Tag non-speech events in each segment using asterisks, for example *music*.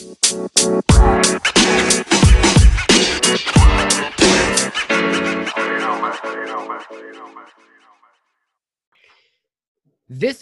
This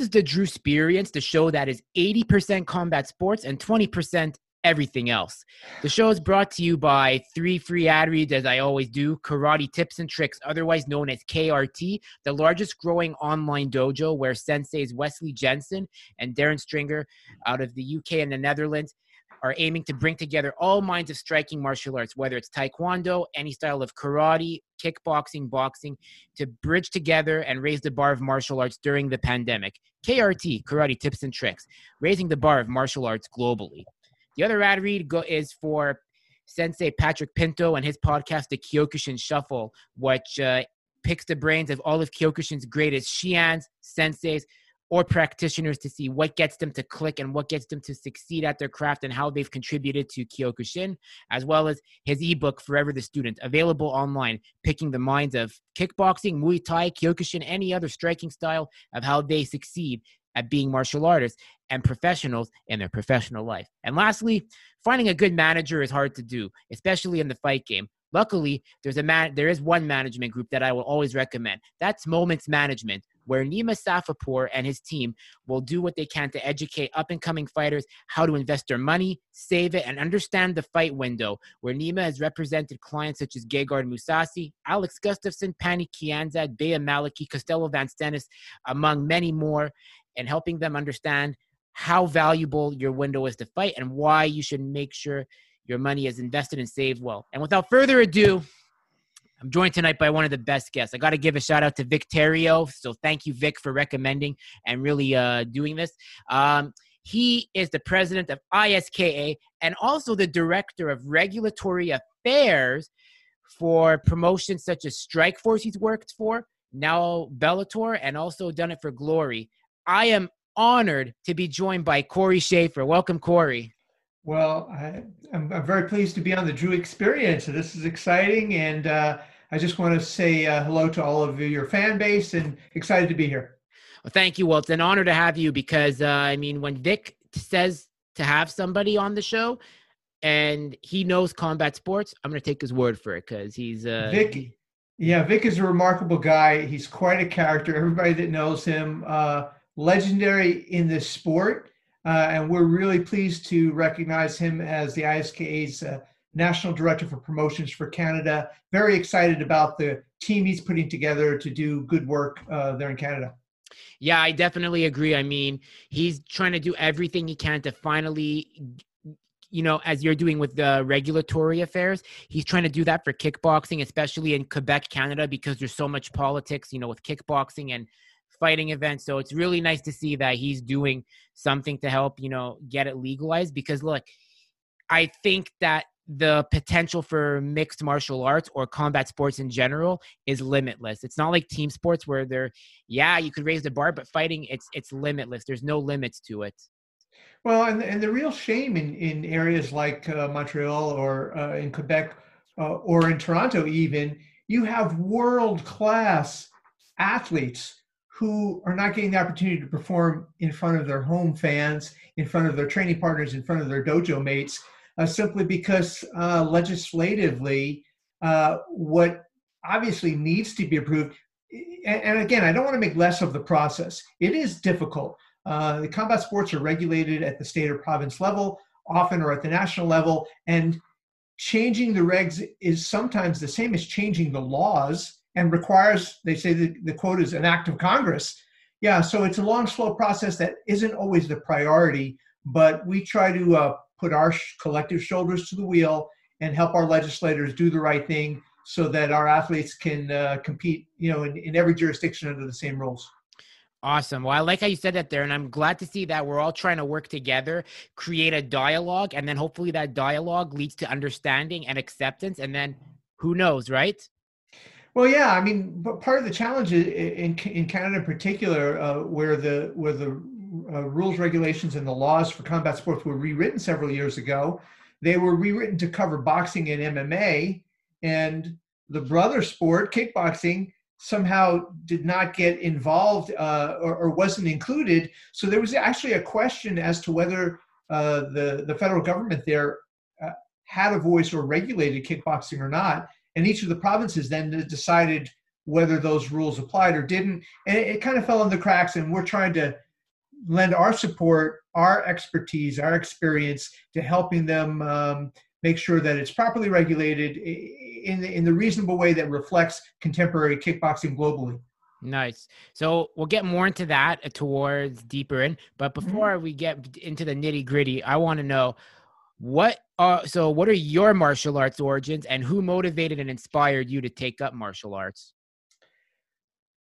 is the Drewsperience, the show that is 80% combat sports and 20% everything else. The show is brought to you by three free ad reads, as I always do Karate Tips and Tricks, otherwise known as KRT, the largest growing online dojo where senseis Wesley Jensen and Darren Stringer out of the UK and the Netherlands are aiming to bring together all minds of striking martial arts, whether it's taekwondo, any style of karate, kickboxing, boxing, to bridge together and raise the bar of martial arts during the pandemic. KRT, Karate Tips and Tricks, raising the bar of martial arts globally. The other ad read go- is for Sensei Patrick Pinto and his podcast, The Kyokushin Shuffle, which uh, picks the brains of all of Kyokushin's greatest shihans, senseis, or practitioners to see what gets them to click and what gets them to succeed at their craft and how they've contributed to Kyokushin, as well as his ebook, Forever the Student, available online, picking the minds of kickboxing, Muay Thai, Kyokushin, any other striking style of how they succeed at being martial artists and professionals in their professional life. And lastly, finding a good manager is hard to do, especially in the fight game. Luckily, there's a man there is one management group that I will always recommend. That's Moments Management, where Nima Safapour and his team will do what they can to educate up and coming fighters how to invest their money, save it, and understand the fight window. Where Nima has represented clients such as Gegard Mousasi, Alex Gustafsson, Pannie Kianzad, Bea Malecki, Costello van Steenis, among many more, and helping them understand how valuable your window is to fight and why you should make sure your money is invested and saved well. And without further ado, I'm joined tonight by one of the best guests. I got to give a shout out to Vic Theriault. So thank you, Vic, for recommending and really uh, doing this. Um, he is the president of ISKA and also the director of regulatory affairs for promotions such as Strikeforce, he's worked for, now Bellator, and also done it for Glory. I am honored to be joined by Cory Schafer. Welcome, Cory. Well, I, am very pleased to be on the Drewsperience. This is exciting, and uh, I just want to say uh, hello to all of your fan base and excited to be here. Well, thank you. Well, it's an honor to have you because, uh, I mean, when Vic says to have somebody on the show and he knows combat sports, I'm going to take his word for it because he's. Uh, Vic, yeah, Vic is a remarkable guy. He's quite a character. Everybody that knows him, uh, legendary in this sport uh, and we're really pleased to recognize him as the ISKA's uh, National Director for Promotions for Canada. Very excited about the team he's putting together to do good work uh, there in Canada. Yeah, I definitely agree. I mean, he's trying to do everything he can to finally you know, as you're doing with the regulatory affairs, he's trying to do that for kickboxing, especially in Quebec, Canada, because there's so much politics, you know, with kickboxing and fighting events. So it's really nice to see that he's doing something to help, you know, get it legalized because look, I think that the potential for mixed martial arts or combat sports in general is limitless. It's not like team sports where they're yeah, you could raise the bar, but fighting it's it's limitless. There's no limits to it. Well, and and the real shame in in areas like uh, Montreal or uh, in Quebec uh, or in Toronto even, you have world class athletes who are not getting the opportunity to perform in front of their home fans, in front of their training partners, in front of their dojo mates, uh, simply because uh, legislatively, uh, what obviously needs to be approved. And, and, again, I don't want to make less of the process. It is difficult. Uh, the combat sports are regulated at the state or province level, often or at the national level, and changing the regs is sometimes the same as changing the laws and requires, they say the, the quote is an act of Congress. Yeah, so it's a long, slow process that isn't always the priority, but we try to uh, put our sh- collective shoulders to the wheel and help our legislators do the right thing so that our athletes can uh, compete, you know, in, in every jurisdiction under the same rules. Awesome. Well, I like how you said that there, and I'm glad to see that we're all trying to work together, create a dialogue, and then hopefully that dialogue leads to understanding and acceptance. And then who knows, right? Well, yeah, I mean, but part of the challenge in in Canada in particular, uh, where the where the uh, rules, regulations, and the laws for combat sports were rewritten several years ago, they were rewritten to cover boxing and MMA, and the brother sport, kickboxing, somehow did not get involved uh, or, or wasn't included. So there was actually a question as to whether uh, the the federal government there uh, had a voice or regulated kickboxing or not, and each of the provinces then decided whether those rules applied or didn't, and it, it kind of fell in the cracks. And we're trying to lend our support, our expertise, our experience to helping them um, make sure that it's properly regulated in the, in the reasonable way that reflects contemporary kickboxing globally. Nice. So we'll get more into that towards deeper in. But mm-hmm. before mm-hmm. we get into the nitty gritty, I want to know what are so what are your martial arts origins and who motivated and inspired you to take up martial arts?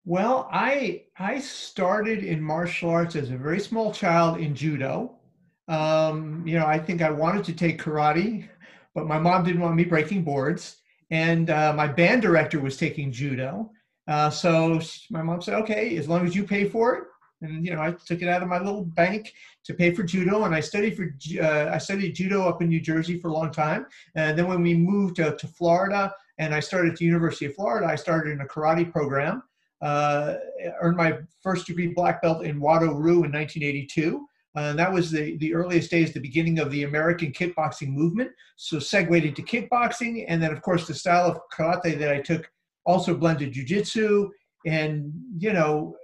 Well, I I started in martial arts as a very small child in judo. Um, you know, I think I wanted to take karate, but my mom didn't want me breaking boards, and uh, my band director was taking judo. Uh, so my mom said, "Okay, as long as you pay for it." And you know, I took it out of my little bank to pay for judo, and I studied for uh, I studied judo up in New Jersey for a long time. And then when we moved to, to Florida, and I started at the University of Florida, I started in a karate program uh, earned my first degree black belt in Wado Ryu in 1982. Uh, that was the, the earliest days, the beginning of the American kickboxing movement. So segued into kickboxing. And then, of course, the style of karate that I took also blended jujitsu. And, you know,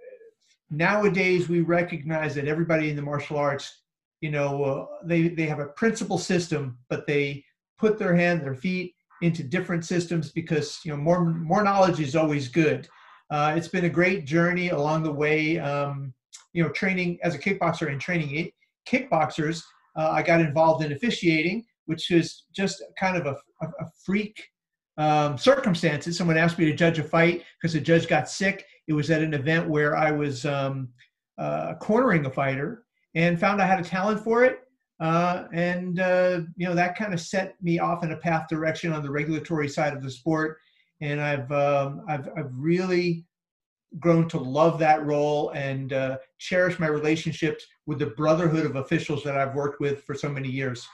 nowadays we recognize that everybody in the martial arts, you know, uh, they, they have a principal system, but they put their hand, their feet into different systems because, you know, more, more knowledge is always good. Uh, it's been a great journey along the way. Um, you know, training as a kickboxer and training kickboxers, uh, I got involved in officiating, which is just kind of a, a, freak um, circumstances. Someone asked me to judge a fight because the judge got sick. It was at an event where I was um, uh, cornering a fighter and found I had a talent for it. Uh, and uh, you know that kind of set me off in a path direction on the regulatory side of the sport and I've um, I've I've really grown to love that role and uh, cherish my relationships with the brotherhood of officials that I've worked with for so many years.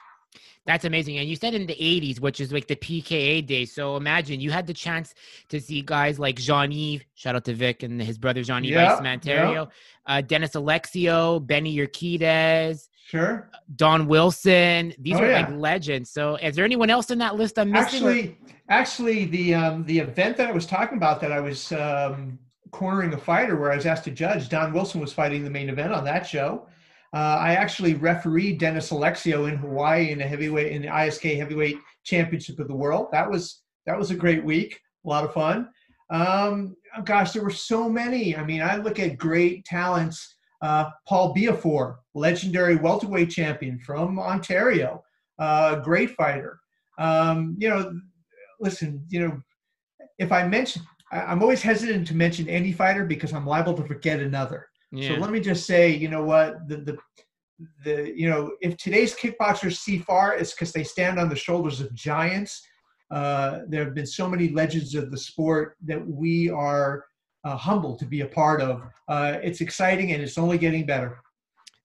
That's amazing. And you said in the 80s, which is like the PKA days. So imagine you had the chance to see guys like Jean Yves, shout out to Vic and his brother Jean Yves yep, Manterio, yep. uh, Dennis Alexio, Benny Urquidez, Sure. Don Wilson. These oh, are yeah. like legends. So is there anyone else in that list I'm missing? Actually, actually the um, the event that I was talking about that I was um, cornering a fighter where I was asked to judge, Don Wilson was fighting the main event on that show. Uh, I actually refereed Dennis Alexio in Hawaii in the heavyweight in the ISK heavyweight championship of the world. That was that was a great week, a lot of fun. Um, gosh, there were so many. I mean, I look at great talents uh, Paul Biafore, legendary welterweight champion from Ontario, uh, great fighter. Um, you know, listen, you know, if I mention, I'm always hesitant to mention any fighter because I'm liable to forget another. Yeah. So let me just say, you know what, the the the you know, if today's kickboxers see far, it's because they stand on the shoulders of giants. Uh, there have been so many legends of the sport that we are uh, humbled to be a part of. Uh, it's exciting and it's only getting better.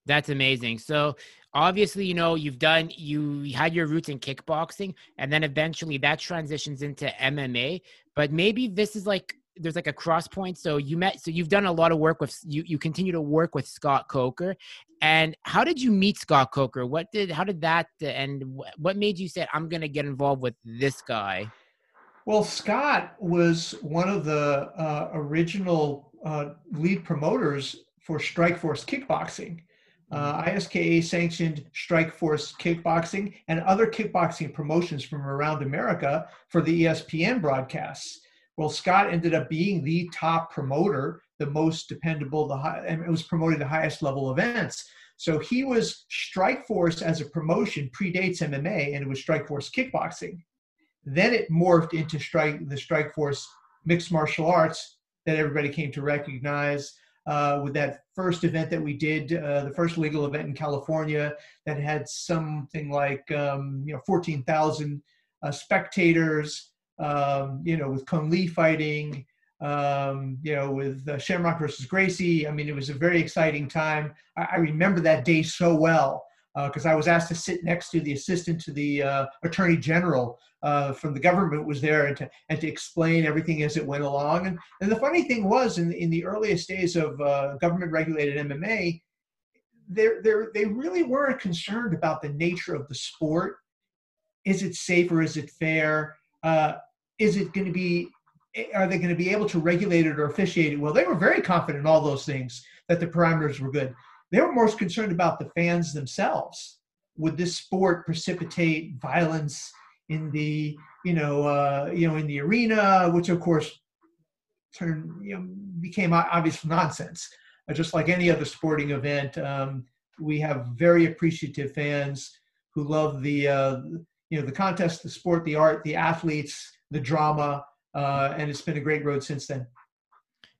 That's amazing. So obviously, you know, you've done, you had your roots in kickboxing, and then eventually that transitions into MMA. But maybe this is like there's like a cross point. So you met, so you've done a lot of work with you. You continue to work with Scott Coker, and how did you meet Scott Coker? What did, how did that, and what made you say I'm going to get involved with this guy? Well, Scott was one of the uh, original uh, lead promoters for Strikeforce Kickboxing. Uh, ISKA sanctioned Strikeforce Kickboxing and other kickboxing promotions from around America for the ESPN broadcasts. Well, Scott ended up being the top promoter, the most dependable, the high, and it was promoting the highest level events. So he was Strikeforce as a promotion predates MMA, and it was Strikeforce Kickboxing. Then it morphed into strike the Strikeforce mixed martial arts that everybody came to recognize uh, with that first event that we did, uh, the first legal event in California that had something like um, you know 14,000 uh, spectators. Um, you know, with Cung Le fighting, um, you know, with uh, Shamrock versus Gracie. I mean, it was a very exciting time. I, I remember that day so well because uh, I was asked to sit next to the assistant to the uh, attorney general uh, from the government was there and to, and to explain everything as it went along. And, and the funny thing was, in, in the earliest days of uh, government regulated MMA, they're, they're, they really weren't concerned about the nature of the sport. Is it safe or is it fair? Uh, is it going to be are they going to be able to regulate it or officiate it? Well they were very confident in all those things that the parameters were good. They were most concerned about the fans themselves. Would this sport precipitate violence in the you know uh, you know in the arena which of course turned you know became obvious nonsense. Uh, just like any other sporting event um, we have very appreciative fans who love the uh, you know the contest the sport the art the athletes the drama, uh, and it's been a great road since then.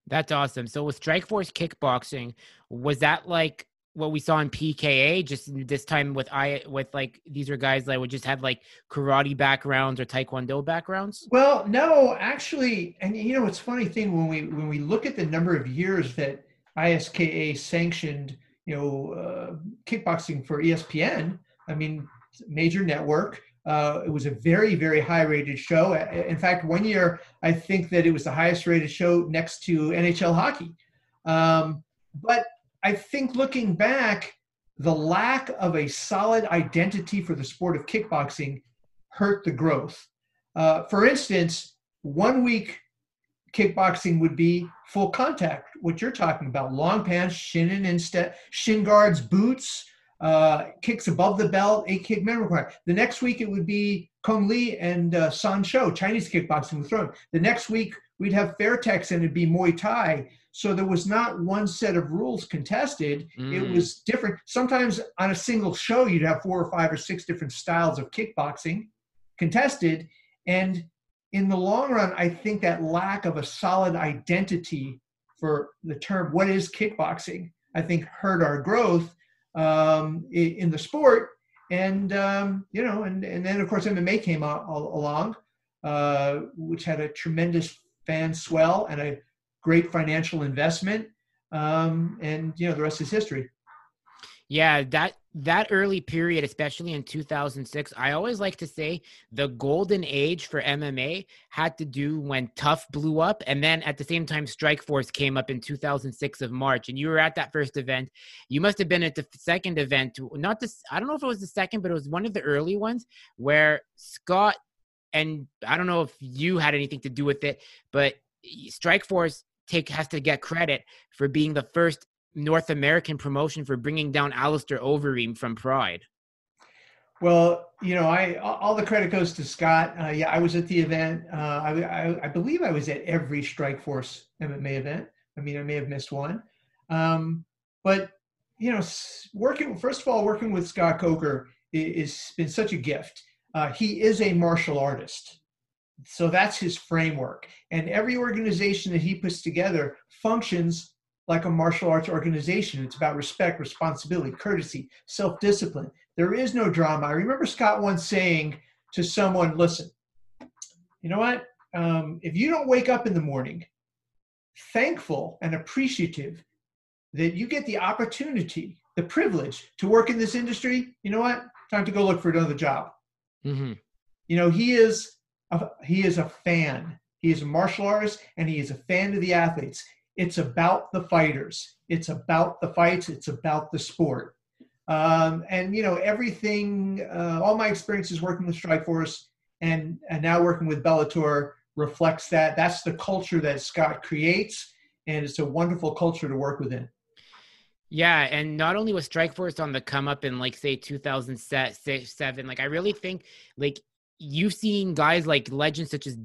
That's awesome. So with Strikeforce kickboxing, was that like what we saw in PKA? Just this time with I with like these are guys that would just have like karate backgrounds or taekwondo backgrounds. Well, no, actually, and you know it's funny thing when we when we look at the number of years that ISKA sanctioned you know uh, kickboxing for ESPN. I mean, major network. Uh, it was a very, very high rated show. In fact, one year, I think that it was the highest rated show next to NHL hockey. Um, but I think looking back, the lack of a solid identity for the sport of kickboxing hurt the growth. Uh, for instance, one week kickboxing would be full contact, what you're talking about long pants, shin and instead, shin guards, boots, uh, kicks above the belt, eight kick minimum required. The next week it would be Cung Le and uh, San Shou, Chinese kickboxing with thrown. The next week we'd have Fairtex and it'd be Muay Thai. So there was not one set of rules contested. Mm. It was different. Sometimes on a single show you'd have four or five or six different styles of kickboxing contested. And in the long run, I think that lack of a solid identity for the term what is kickboxing, I think hurt our growth um, in the sport. And um, you know, and and then of course MMA came out, along, uh, which had a tremendous fan swell and a great financial investment. Um, and you know, the rest is history. Yeah, that that early period, especially in 2006, I always like to say the golden age for MMA had to do when TUF blew up. And then at the same time, Strikeforce came up in 2006 of March. And you were at that first event. You must have been at the second event, not this, I don't know if it was the second, but it was one of the early ones where Scott, and I don't know if you had anything to do with it, but eh, Strikeforce take has to get credit for being the first North American promotion for bringing down Alistair Overeem from Pride? Well, you know, I all the credit goes to Scott. Uh, yeah, I was at the event. Uh, I, I, I, believe I was at every Strikeforce MMA event. I mean, I may have missed one, um, but you know, working first of all, working with Scott Coker has been such a gift. Uh, he is a martial artist, so that's his framework, and every organization that he puts together functions like a martial arts organization. It's about respect, responsibility, courtesy, self discipline. There is no drama. I remember Scott once saying to someone, listen, you know what? Um, if you don't wake up in the morning thankful and appreciative that you get the opportunity, the privilege to work in this industry, you know what? Time to go look for another job. Mm-hmm. You know, he is a, he is a fan. He is a martial artist and he is a fan of the athletes. It's about the fighters. It's about the fights. It's about the sport. Um, and you know everything. Uh, all my experiences working with Strikeforce and and now working with Bellator reflects that. That's the culture that Scott creates, and it's a wonderful culture to work within. Yeah, and not only was Strikeforce on the come up in like say 2007, like I really think like you've seen guys like legends such as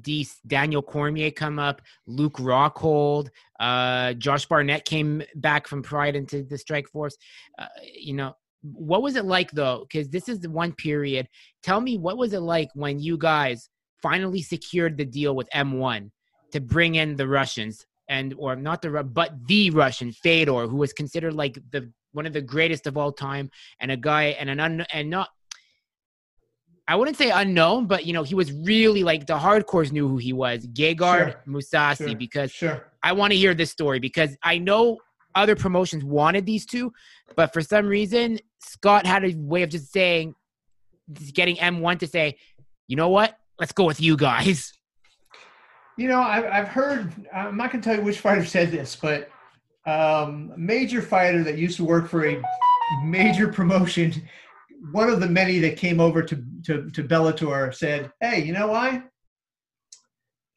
Daniel Cormier come up, Luke Rockhold, uh, Josh Barnett came back from Pride into the Strikeforce. Uh, you know, what was it like though? Because this is the one period. Tell me, what was it like when you guys finally secured the deal with M1 to bring in the Russians and or not the but the Russian Fedor, who was considered like the one of the greatest of all time, and a guy and an un, and not I wouldn't say unknown, but you know, he was really like the hardcores knew who he was, Gegard sure. Mousasi, sure. because sure. I want to hear this story because I know other promotions wanted these two, but for some reason, Scott had a way of just saying, getting M1 to say, you know what, let's go with you guys. You know, I've, I've heard, I'm not going to tell you which fighter said this, but um, a major fighter that used to work for a major promotion, one of the many that came over to, to, to Bellator said, Hey, you know why?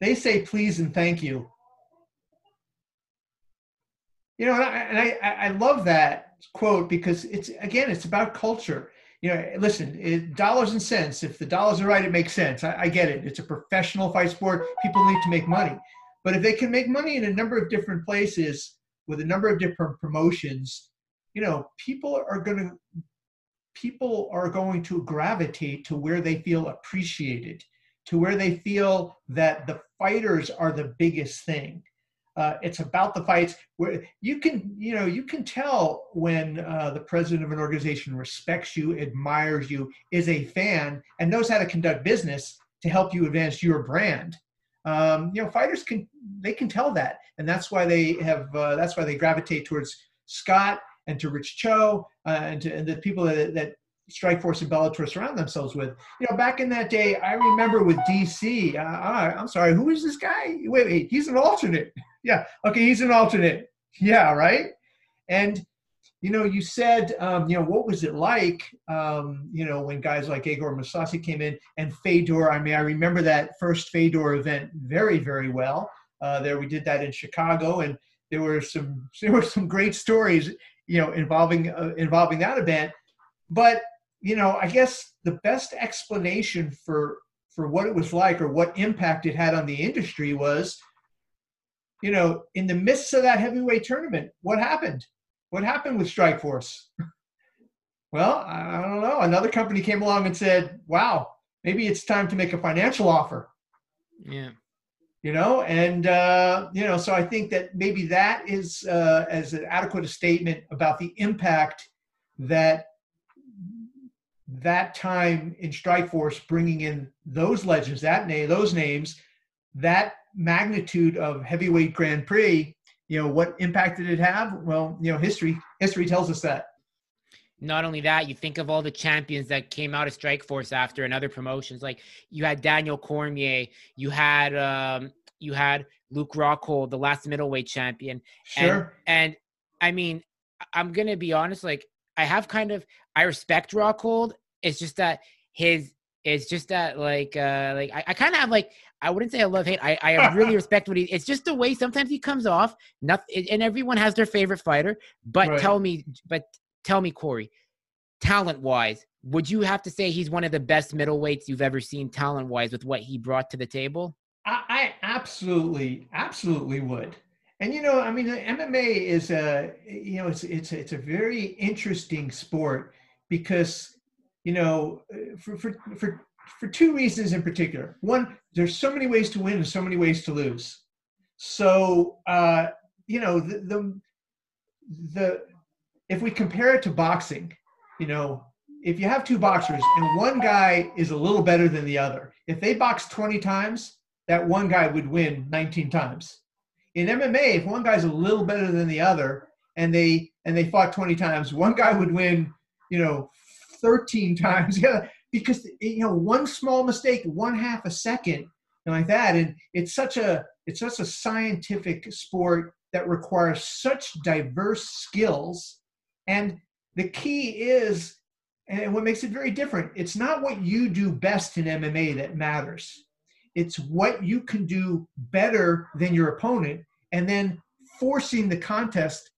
They say please and thank you. You know, and I, and I, I love that quote because it's, again, it's about culture. You know, listen, it, dollars and cents. If the dollars are right, it makes sense. I, I get it. It's a professional fight sport. People need to make money. But if they can make money in a number of different places with a number of different promotions, you know, people are going to people are going to gravitate to where they feel appreciated, to where they feel that the fighters are the biggest thing. Uh, it's about the fights where you can, you know, you can tell when uh, the president of an organization respects you, admires you, is a fan, and knows how to conduct business to help you advance your brand. Um, you know, fighters can they can tell that, and that's why they have uh, that's why they gravitate towards Scott and to Rich Chou uh, and to and the people that, that Strikeforce and Bellator surround themselves with. You know, back in that day, I remember with DC. Uh, uh, I'm sorry, who is this guy? Wait, wait, he's an alternate. *laughs* yeah, okay, he's an alternate. Yeah, right. And you know, you said, um, you know, what was it like, um, you know, when guys like Igor Mousasi came in and Fedor? I mean, I remember that first Fedor event very, very well. Uh, there, we did that in Chicago, and there were some *laughs* there were some great stories, you know, involving uh, involving that event. But you know, I guess the best explanation for for what it was like or what impact it had on the industry was, you know, in the midst of that heavyweight tournament, what happened? What happened with Strikeforce? *laughs* well, I don't know. Another company came along and said, "Wow, maybe it's time to make a financial offer." Yeah. You know, and uh, you know, so I think that maybe that is uh, as an adequate statement about the impact that that time in Strikeforce, bringing in those legends, that name, those names, that magnitude of heavyweight Grand Prix you know what impact did it have? Well you know history history tells us that not only that, you think of all the champions that came out of Strikeforce after and other promotions. Like you had Daniel Cormier, you had um, you had Luke Rockhold, the last middleweight champion. Sure. And, and I mean, I'm gonna be honest. Like I have kind of I respect Rockhold. It's just that his it's just that like uh like I, I kind of have like I wouldn't say I love hate. I, I really *laughs* respect what he. It's just the way sometimes he comes off. Nothing, and everyone has their favorite fighter. But right. tell me, but tell me, Cory, talent wise, would you have to say he's one of the best middleweights you've ever seen talent wise with what he brought to the table? I, I absolutely, absolutely would. And you know, I mean, the MMA is a you know it's it's it's a very interesting sport because you know for for for for two reasons in particular. One, there's so many ways to win and so many ways to lose. So uh, you know the, the the if we compare it to boxing, you know, if you have two boxers and one guy is a little better than the other, if they box 20 times, that one guy would win 19 times. In MMA, if one guy's a little better than the other and they and they fought 20 times, one guy would win, you know, 13 *laughs* times. Yeah, because you know one small mistake, one half a second, like that, and it's such a it's such a scientific sport that requires such diverse skills, and the key is, and what makes it very different, it's not what you do best in MMA that matters. It's what you can do better than your opponent, and then forcing the contest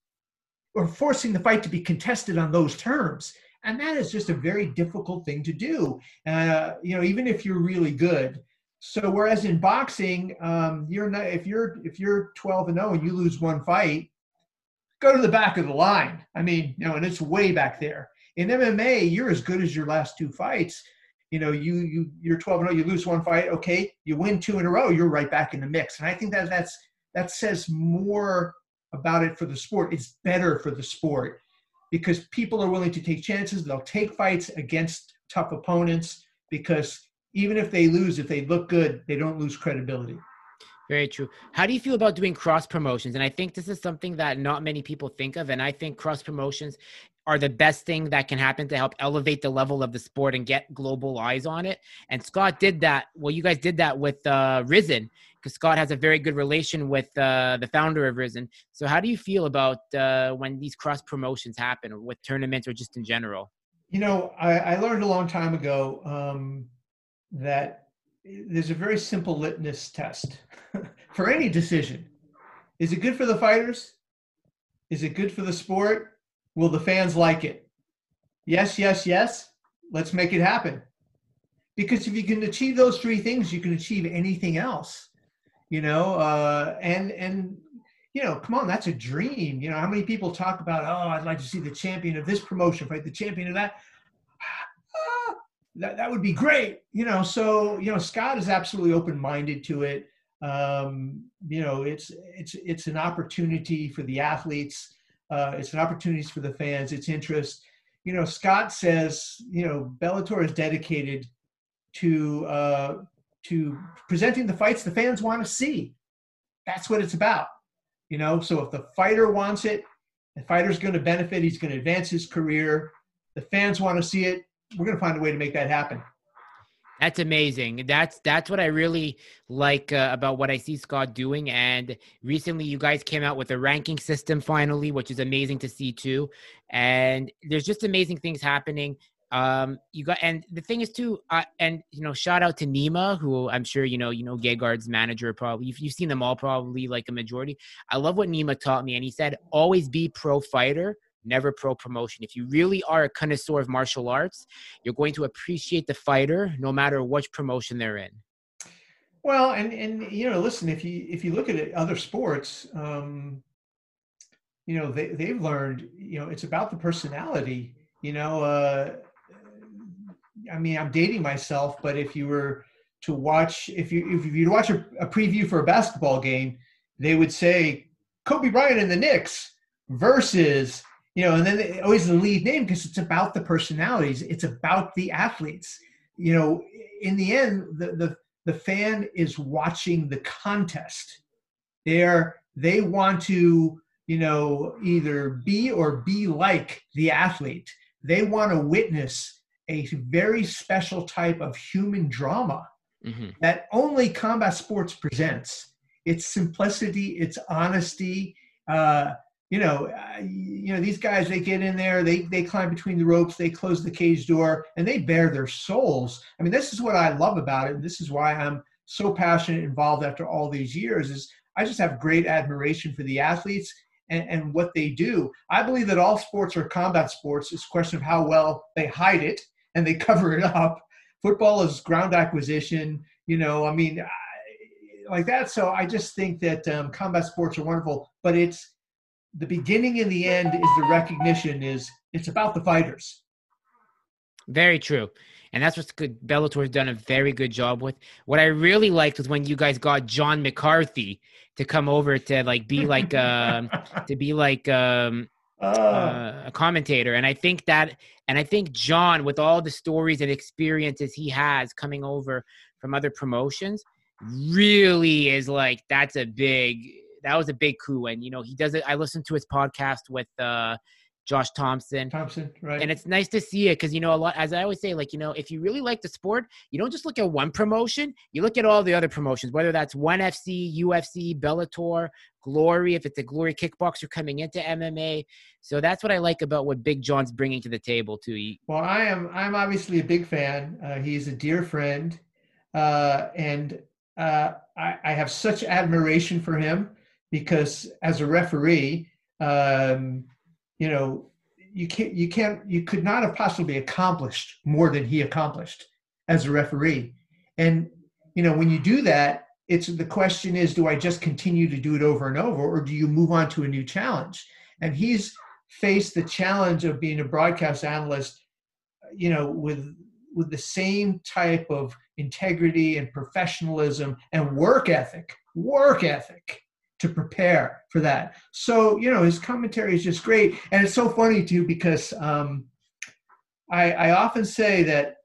or forcing the fight to be contested on those terms. And that is just a very difficult thing to do. Uh, you know even if you're really good. So whereas in boxing um, you're not if you're if you're 12 and 0 and you lose one fight go to the back of the line. I mean you know and it's way back there. In mma you're as good as your last two fights. You know you you you're 12 and 0 you lose one fight okay you win two in a row you're right back in the mix. And i think that that's that says more about it for the sport. It's better for the sport because people are willing to take chances. They'll take fights against tough opponents because even if they lose, if they look good, they don't lose credibility. Very true. How do you feel about doing cross promotions? And I think this is something that not many people think of. And I think cross promotions are the best thing that can happen to help elevate the level of the sport and get global eyes on it. And Scott did that. Well, you guys did that with uh, Rizin because Scott has a very good relation with uh, the founder of Rizin. So, how do you feel about uh, when these cross promotions happen, or with tournaments, or just in general? You know, I, I learned a long time ago um, that there's a very simple litmus test *laughs* for any decision. Is it good for the fighters? Is it good for the sport? Will the fans like it? Yes, yes, yes. Let's make it happen. Because if you can achieve those three things, you can achieve anything else. You know, uh, and and you know, come on, that's a dream. You know, how many people talk about, oh, I'd like to see the champion of this promotion fight the champion of that. That, that would be great. You know, so you know, Scott is absolutely open-minded to it. Um, you know, it's it's it's an opportunity for the athletes uh, it's an opportunity for the fans. It's interest. You know, Scott says, you know, Bellator is dedicated to uh, to presenting the fights the fans want to see. That's what it's about. You know, so if the fighter wants it, the fighter's going to benefit. He's going to advance his career. The fans want to see it. We're going to find a way to make that happen. That's amazing. That's that's what I really like uh, about what I see Scott doing. And recently, you guys came out with a ranking system finally, which is amazing to see too. And there's just amazing things happening. Um, you got and the thing is too, uh, and you know, shout out to Nima, who I'm sure you know, you know, Gegard's manager. Probably you've, you've seen them all, probably like a majority. I love what Nima taught me, and he said, always be pro fighter never pro promotion. If you really are a connoisseur of martial arts, you're going to appreciate the fighter no matter which promotion they're in. Well, and and you know, listen, if you if you look at it, other sports, um, you know, they they've learned, you know, it's about the personality. You know, uh, I mean, I'm dating myself, but if you were to watch, if you if you watch a, a preview for a basketball game, they would say Kobe Bryant and the Knicks versus you know, and then always the lead name because it's about the personalities, it's about the athletes. You know, in the end, the the the fan is watching the contest. They're they want to, you know, either be or be like the athlete. They want to witness a very special type of human drama mm-hmm. that only combat sports presents. Its simplicity, its honesty, uh, you know, you know these guys. They get in there, they they climb between the ropes, they close the cage door, and they bare their souls. I mean, this is what I love about it. And this is why I'm so passionate, involved after all these years. Is I just have great admiration for the athletes and, and what they do. I believe that all sports are combat sports. It's a question of how well they hide it and they *laughs* cover it up. Football is ground acquisition. You know, I mean, like that. So I just think that um, combat sports are wonderful, but it's the beginning and the end is the recognition is it's about the fighters. Very true. And that's what's good. Bellator's done a very good job with. What I really liked was when you guys got John McCarthy to come over to like be like *laughs* um to be like um uh. Uh, a commentator. And I think that and I think John, with all the stories and experiences he has coming over from other promotions, really is like that's a big that was a big coup. And you know, he does it. I listened to his podcast with uh, Josh Thompson. Thompson, right? And it's nice to see it because you know a lot. As I always say, like you know, if you really like the sport, you don't just look at one promotion. You look at all the other promotions, whether that's ONE FC, UFC, Bellator, Glory. If it's a Glory kickboxer coming into MMA, so that's what I like about what Big John's bringing to the table too. Well, I am. I'm obviously a big fan. Uh, he's a dear friend, uh, and uh, I, I have such admiration for him because as a referee, um, you know, you can't, you can't, you could not have possibly accomplished more than he accomplished as a referee. And you know, when you do that, it's the question is, do I just continue to do it over and over, or do you move on to a new challenge? And he's faced the challenge of being a broadcast analyst, you know, with with the same type of integrity and professionalism and work ethic, work ethic to prepare for that. So, you know, his commentary is just great. And it's so funny too, because um, I, I often say that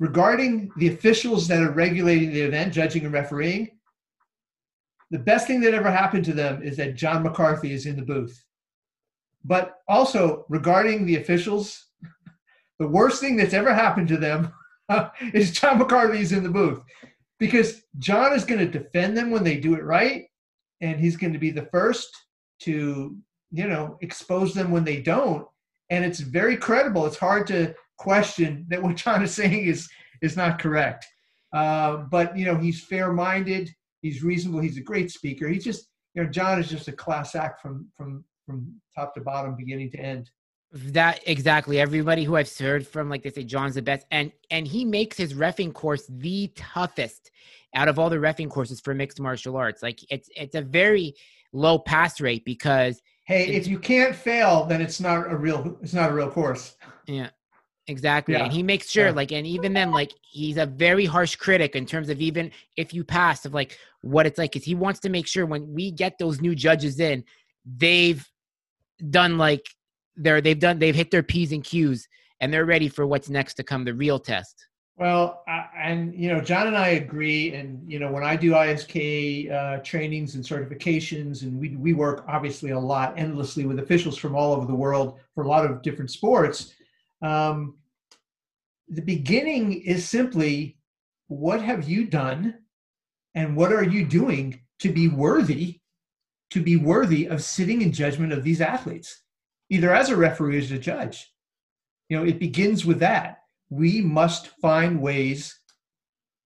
regarding the officials that are regulating the event, judging and refereeing, the best thing that ever happened to them is that John McCarthy is in the booth. but also regarding the officials, the worst thing that's ever happened to them *laughs* is John McCarthy's in the booth because John is going to defend them when they do it right, and he's going to be the first to, you know, expose them when they don't. And it's very credible. It's hard to question that what John is *laughs* saying is is not correct. Uh, but you know, he's fair-minded. He's reasonable. He's a great speaker. He's just, you know, John is just a class act from from from top to bottom, beginning to end. That exactly. Everybody who I've heard from, like they say, John's the best, and and he makes his refing course the toughest out of all the refing courses for mixed martial arts. Like it's it's a very low pass rate because hey, if you can't fail, then it's not a real it's not a real course. Yeah. Exactly. Yeah. And he makes sure, yeah. like, and even then, like, he's a very harsh critic in terms of even if you pass, of like what it's like, because he wants to make sure when we get those new judges in, they've done like they're they've done they've hit their p's and q's and they're ready for what's next to come the real test. Well uh, and you know john and i agree and you know when i do isk uh, trainings and certifications and we, we work obviously a lot endlessly with officials from all over the world for a lot of different sports um, the beginning is simply what have you done and what are you doing to be worthy to be worthy of sitting in judgment of these athletes, either as a referee or as a judge. You know, it begins with that. We must find ways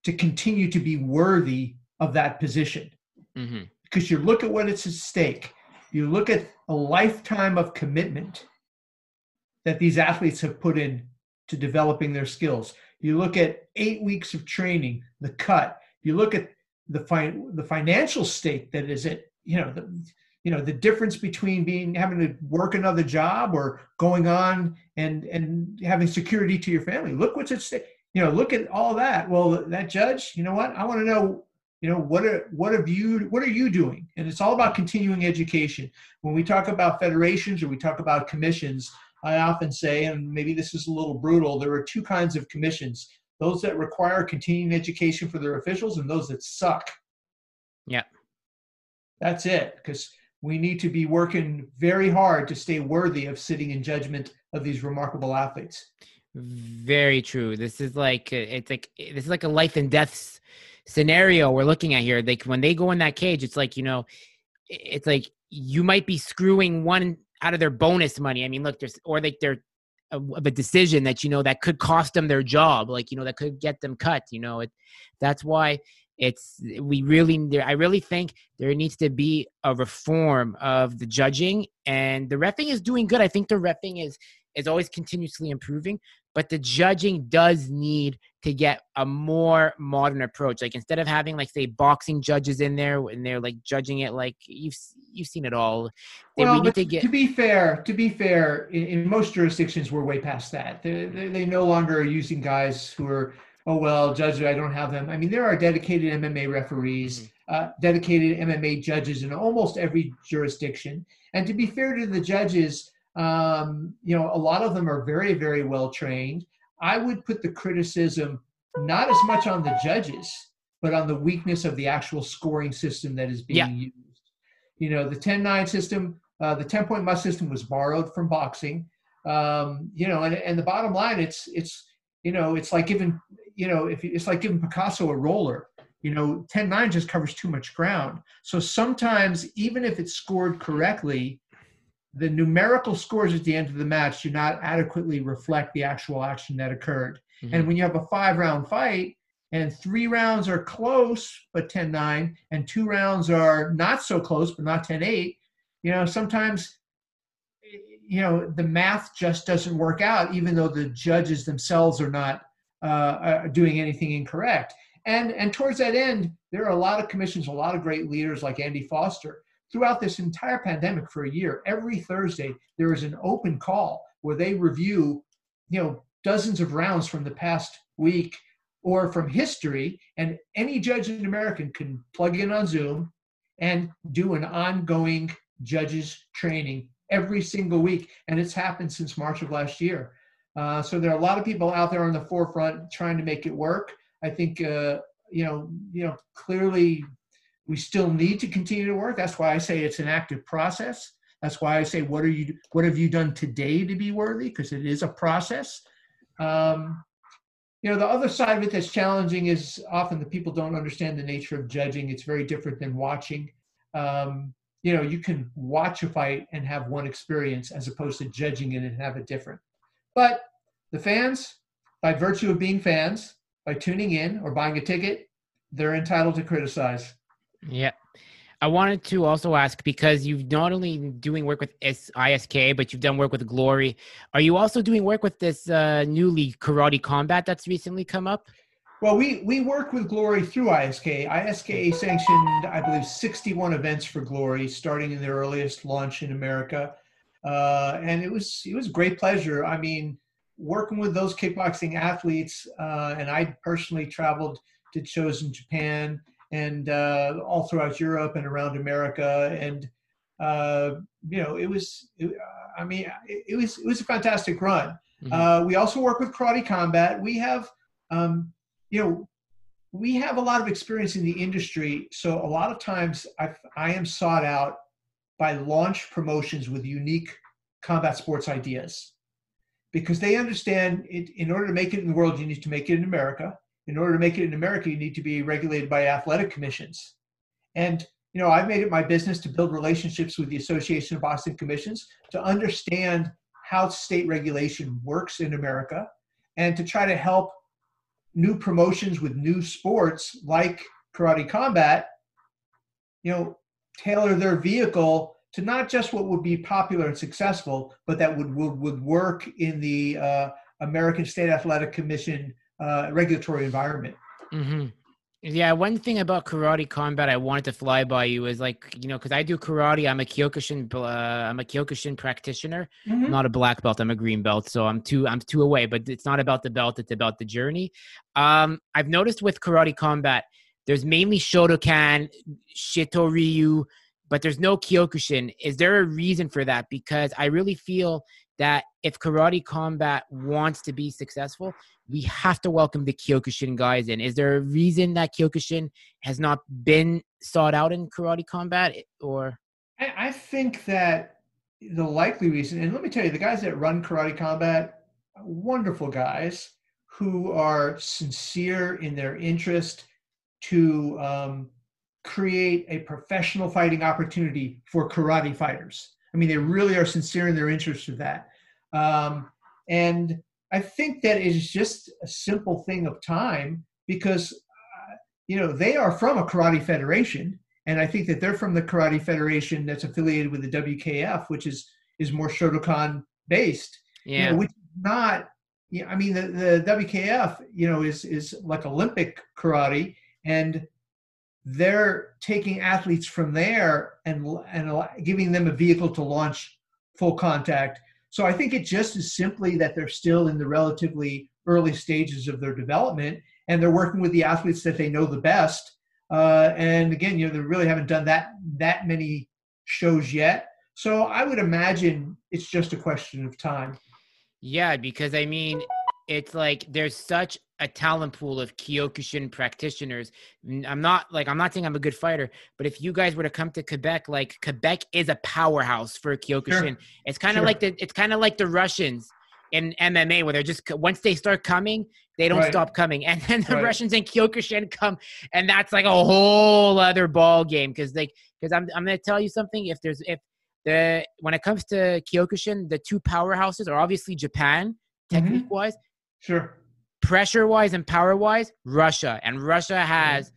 to continue to be worthy of that position. Mm-hmm. Because you look at what it's at stake, you look at a lifetime of commitment that these athletes have put in to developing their skills. You look at eight weeks of training, the cut. You look at the fi- the financial stake that is at you know the you know the difference between being having to work another job or going on and and having security to your family. Look what's at stake you know look at all that. Well that judge you know what? I want to know you know what are what have you what are you doing? And it's all about continuing education. When we talk about federations or we talk about commissions i often say and maybe this is a little brutal there are two kinds of commissions those that require continuing education for their officials and those that suck. Yeah. That's it, because we need to be working very hard to stay worthy of sitting in judgment of these remarkable athletes. Very true. This is like it's like this is like a life and death scenario we're looking at here. Like when they go in that cage, it's like you know, it's like you might be screwing one out of their bonus money. I mean, look, there's or like they're uh, of a decision that you know that could cost them their job, like you know that could get them cut. You know, it that's why it's we really i really think there needs to be a reform of the judging and the refing is doing good. I think the refing is is always continuously improving but the judging does need to get a more modern approach. Like instead of having like say boxing judges in there and they're like judging it like you've you've seen it all well, we need to get to be fair to be fair in, in most jurisdictions we're way past that. They, they, they no longer are using guys who are oh well judge i don't have them. I mean there are dedicated mma referees mm-hmm. uh, dedicated mma judges in almost every jurisdiction. And to be fair to the judges um, you know a lot of them are very very well trained. I would put the criticism not as much on the judges but on the weakness of the actual scoring system that is being yeah. used. You know the 10-9 system uh, the 10 point must system was borrowed from boxing. Um, you know and, and the bottom line it's it's you know it's like giving you know, if it's like giving Picasso a roller, you know, 10 9 just covers too much ground. So sometimes, even if it's scored correctly, the numerical scores at the end of the match do not adequately reflect the actual action that occurred. Mm-hmm. And when you have a five round fight and three rounds are close but 10 9, and two rounds are not so close but not 10 8, you know, sometimes you know the math just doesn't work out even though the judges themselves are not uh, doing anything incorrect. And, and towards that end, there are a lot of commissions, a lot of great leaders like Andy Foster. Throughout this entire pandemic for a year, every Thursday, there is an open call where they review, you know, dozens of rounds from the past week or from history. And any judge in America can plug in on Zoom and do an ongoing judges training every single week. And it's happened since March of last year. Uh, so there are a lot of people out there on the forefront trying to make it work. I think uh, you know, you know, clearly we still need to continue to work. That's why I say it's an active process. That's why I say, what are you? What have you done today to be worthy? Because it is a process. Um, you know, the other side of it that's challenging is often the people don't understand the nature of judging. It's very different than watching. Um, you know, you can watch a fight and have one experience as opposed to judging it and have it different. But the fans, by virtue of being fans, by tuning in or buying a ticket, they're entitled to criticize. Yeah. I wanted to also ask because you've not only been doing work with ISK, but you've done work with Glory. Are you also doing work with this uh, new league, Karate Combat, that's recently come up? Well, we we work with Glory through ISK. ISK sanctioned, I believe, 61 events for Glory, starting in their earliest launch in America, uh, and it was it was great pleasure. I mean, working with those kickboxing athletes, uh, and I personally traveled, to shows in Japan and uh, all throughout Europe and around America. And uh, you know, it was, it, I mean, it, it, was it was a fantastic run. Mm-hmm. Uh, we also work with Karate Combat. We have, um, you know, we have a lot of experience in the industry, so a lot of times I, I am sought out by launch promotions with unique combat sports ideas because they understand it, in order to make it in the world, you need to make it in America in order to make it in America, you need to be regulated by athletic commissions. And you know, I've made it my business to build relationships with the Association of Boxing Commissions to understand how state regulation works in America and to try to help new promotions with new sports like karate combat, you know, tailor their vehicle to not just what would be popular and successful, but that would would, would work in the uh, American State Athletic Commission uh, regulatory environment. Mm-hmm. Yeah, one thing about karate combat I wanted to fly by you is like you know because I do karate. I'm a Kyokushin. Uh, I'm a Kyokushin practitioner, mm-hmm. not a black belt. I'm a green belt, so I'm two. I'm two away. But it's not about the belt. It's about the journey. Um, I've noticed with karate combat, there's mainly Shotokan, Shitoryu, but there's no Kyokushin. Is there a reason for that? Because I really feel that if karate combat wants to be successful, we have to welcome the Kyokushin guys in. Is there a reason that Kyokushin has not been sought out in karate combat or I think that the likely reason, and let me tell you, the guys that run karate combat, wonderful guys who are sincere in their interest to um, create a professional fighting opportunity for karate fighters. I mean, they really are sincere in their interest of that. Um, and I think that is just a simple thing of time because, uh, you know, they are from a karate federation. And I think that they're from the karate federation that's affiliated with the WKF, which is is more Shotokan based. Yeah. You know, which is not, yeah, I mean, the, the WKF, you know, is is like Olympic karate, and they're taking athletes from there and and giving them a vehicle to launch full contact so I think it just is simply that they're still in the relatively early stages of their development and they're working with the athletes that they know the best. Uh, and again, you know, they really haven't done that that many shows yet. So I would imagine it's just a question of time. Yeah, because I mean, it's like there's such a talent pool of Kyokushin practitioners. I'm not like I'm not saying I'm a good fighter, but if you guys were to come to Quebec, like Quebec is a powerhouse for Kyokushin. Sure. It's kind of sure. like the it's kind of like the Russians in MMA where they're just once they start coming, they don't right. stop coming, and then the right. Russians in Kyokushin come, and that's like a whole other ball game because like because I'm I'm gonna tell you something if there's if the when it comes to Kyokushin, the two powerhouses are obviously Japan mm-hmm. technique wise. Sure pressure wise and power wise, Russia. And Russia has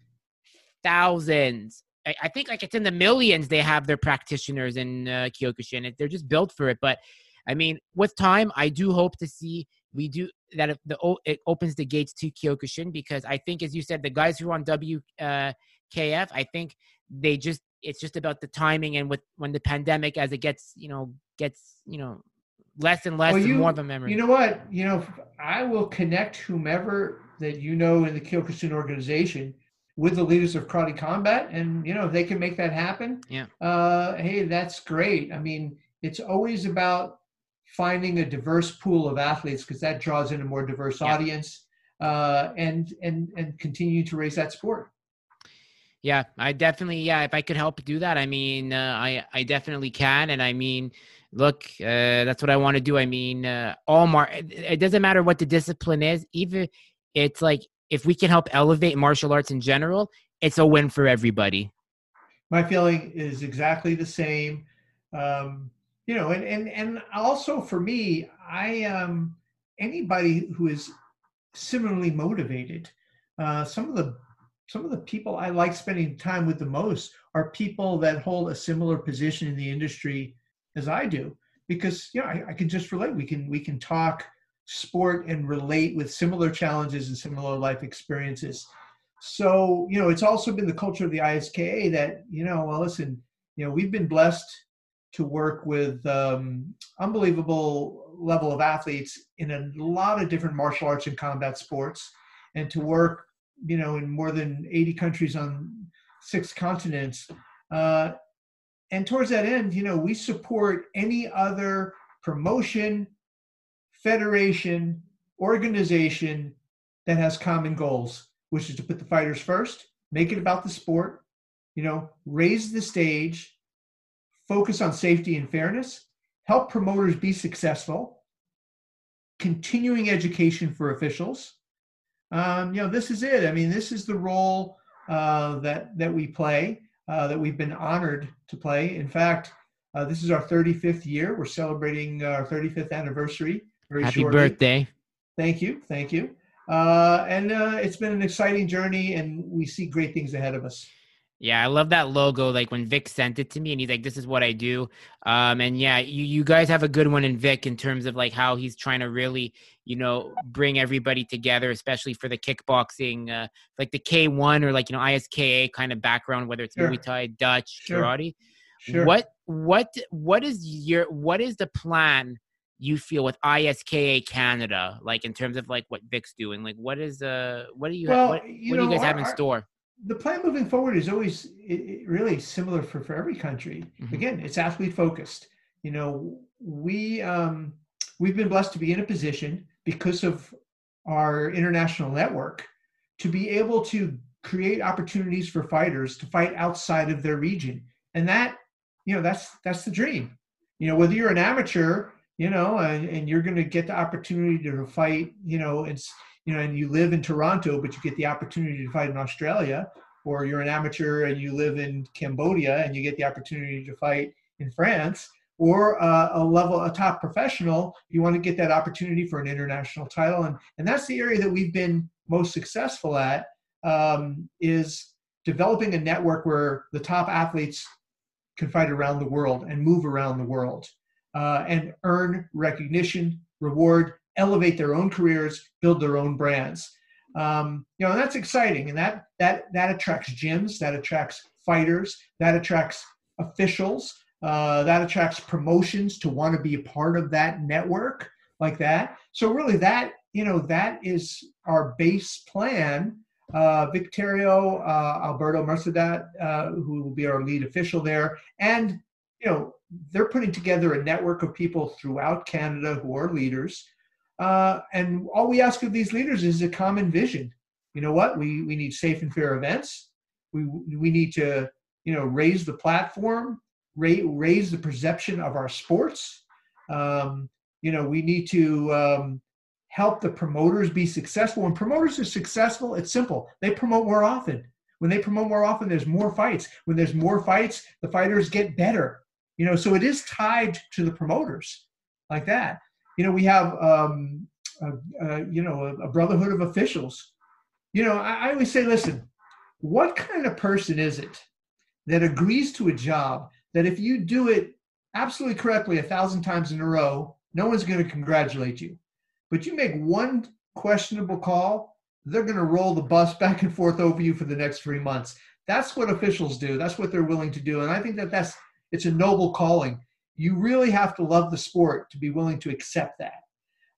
thousands. I, I, think like it's in the millions they have their practitioners in uh, Kyokushin. They're just built for it. But I mean, with time, I do hope to see we do that if the it opens the gates to Kyokushin because I think, as you said, the guys who are on WKF, uh, I think they just it's just about the timing and with when the pandemic as it gets you know gets you know less and less well, you, and more of a memory. You know what? You know, I will connect whomever that you know in the Kyokushin organization with the leaders of karate combat, and you know if they can make that happen. Yeah. Uh, hey, that's great. I mean, it's always about finding a diverse pool of athletes because that draws in a more diverse yeah. audience, uh, and and and continue to raise that sport. Yeah, I definitely. Yeah, if I could help do that, I mean, uh, I I definitely can. And I mean, look, uh, that's what I want to do. I mean, uh, all mar. It doesn't matter what the discipline is. Even it's like if we can help elevate martial arts in general, it's a win for everybody. My feeling is exactly the same. Um, you know, and and and also for me, I um anybody who is similarly motivated. Uh, some of the some of the people I like spending time with the most are people that hold a similar position in the industry as I do, because you know I, I can just relate. We can we can talk sport and relate with similar challenges and similar life experiences. So you know, it's also been the culture of the ISKA that you know, well, listen, you know, we've been blessed to work with um, unbelievable level of athletes in a lot of different martial arts and combat sports, and to work, you know, in more than 80 countries on six continents. Uh, and towards that end, you know, we support any other promotion, federation, organization that has common goals, which is to put the fighters first, make it about the sport, you know, raise the stage, focus on safety and fairness, help promoters be successful, continuing education for officials. Um, you know, this is it. I mean, this is the role uh, that that we play, uh, that we've been honored to play. In fact, uh, this is our 35th year. We're celebrating our 35th anniversary. Very Happy shortly. birthday! Thank you, thank you. Uh, and uh, it's been an exciting journey, and we see great things ahead of us. Yeah, I love that logo. Like when Vic sent it to me, and he's like, "This is what I do." Um, and yeah, you you guys have a good one in Vic in terms of like how he's trying to really, you know, bring everybody together, especially for the kickboxing, uh, like the K one or like you know ISKA kind of background, whether it's sure. Muay Thai, Dutch, sure. karate. Sure. What what what is your what is the plan? you feel with ISKA Canada, like in terms of like what Vic's doing? Like, what is uh, what do you well, what, you what know, do you guys have in store? The plan moving forward is always really similar for, for every country. Mm-hmm. Again, it's athlete focused. You know, we um, we've been blessed to be in a position because of our international network to be able to create opportunities for fighters to fight outside of their region, and that you know that's that's the dream. You know, whether you're an amateur, you know, and, and you're going to get the opportunity to fight, you know, it's you know, and you live in Toronto, but you get the opportunity to fight in Australia, or you're an amateur and you live in Cambodia and you get the opportunity to fight in France, or uh, a level, a top professional, you want to get that opportunity for an international title, and and that's the area that we've been most successful at um, is developing a network where the top athletes can fight around the world and move around the world uh, and earn recognition, reward, elevate their own careers, build their own brands. Um, you know, that's exciting, and that that that attracts gyms, that attracts fighters, that attracts officials, uh, that attracts promotions to want to be a part of that network like that. So really, that you know, that is our base plan. Uh, Vic Theriault uh, Alberto Mercedat, uh, who will be our lead official there, and you know, they're putting together a network of people throughout Canada who are leaders uh, and all we ask of these leaders is a common vision. You know what? We we need safe and fair events. We we need to you know raise the platform, raise, raise the perception of our sports. Um, you know we need to um, help the promoters be successful. When promoters are successful, it's simple. They promote more often. When they promote more often, there's more fights. When there's more fights, the fighters get better. You know, so it is tied to the promoters like that you know, we have, um, a, a, you know, a, a, brotherhood of officials. You know, I, I always say, listen, what kind of person is it that agrees to a job that if you do it absolutely correctly a thousand times in a row, no one's going to congratulate you. But you make one questionable call, they're going to roll the bus back and forth over you for the next three months. That's what officials do. That's what they're willing to do. And I think that that's it's a noble calling you really have to love the sport to be willing to accept that.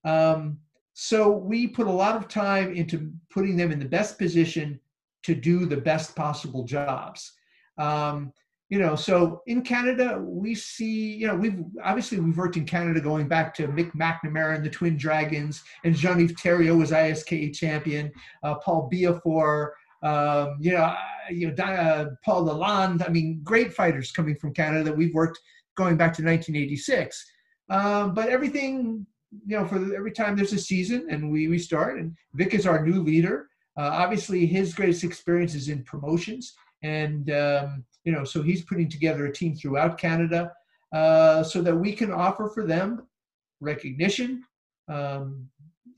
Um, so we put a lot of time into putting them in the best position to do the best possible jobs. Um, you know, so in Canada, we see, you know, we've obviously we've worked in Canada going back to Mick McNamara and the Twin Dragons, and Jean-Yves Theriault was ISKA champion, uh, Paul Biafour, Um, you know, you know, uh, Paul Lalonde. I mean, great fighters coming from Canada that we've worked going back to 1986. Um, but everything, you know, for every time there's a season and we we start, and Vic is our new leader. Uh, obviously, his greatest experience is in promotions, and um, you know, so he's putting together a team throughout Canada uh, so that we can offer for them recognition. Um,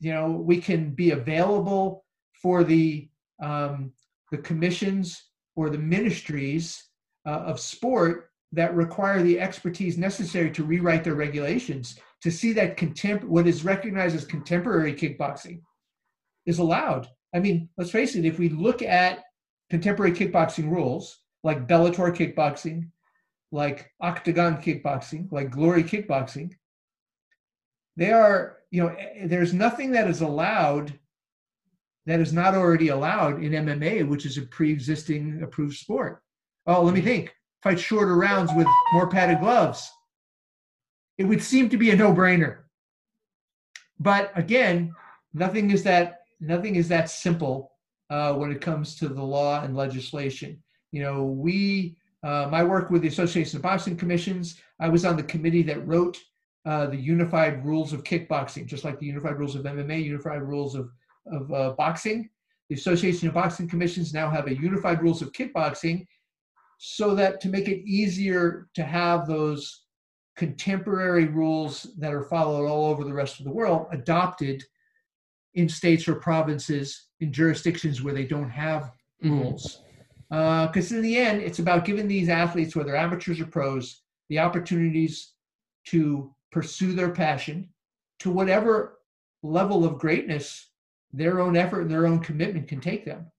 you know, we can be available for the um, the commissions or the ministries uh, of sport that require the expertise necessary to rewrite their regulations to see that contempt what is recognized as contemporary kickboxing is allowed. I mean, let's face it, if we look at contemporary kickboxing rules like Bellator kickboxing, like Octagon kickboxing, like Glory kickboxing, they are, you know, eh, there's nothing that is allowed that is not already allowed in MMA, which is a pre-existing approved sport. Oh, let me think. Fight shorter rounds with more padded gloves. It would seem to be a no-brainer. But again, nothing is that nothing is that simple uh, when it comes to the law and legislation. You know, we uh, my work with the Association of Boxing Commissions. I was on the committee that wrote uh, the unified rules of kickboxing, just like the unified rules of MMA, unified rules of of uh, boxing. The Association of Boxing Commissions now have a unified rules of kickboxing so that to make it easier to have those contemporary rules that are followed all over the rest of the world adopted in states or provinces in jurisdictions where they don't have mm-hmm. rules. Because mm-hmm. uh, in the end, it's about giving these athletes, whether amateurs or pros, the opportunities to pursue their passion to whatever level of greatness their own effort and their own commitment can take them.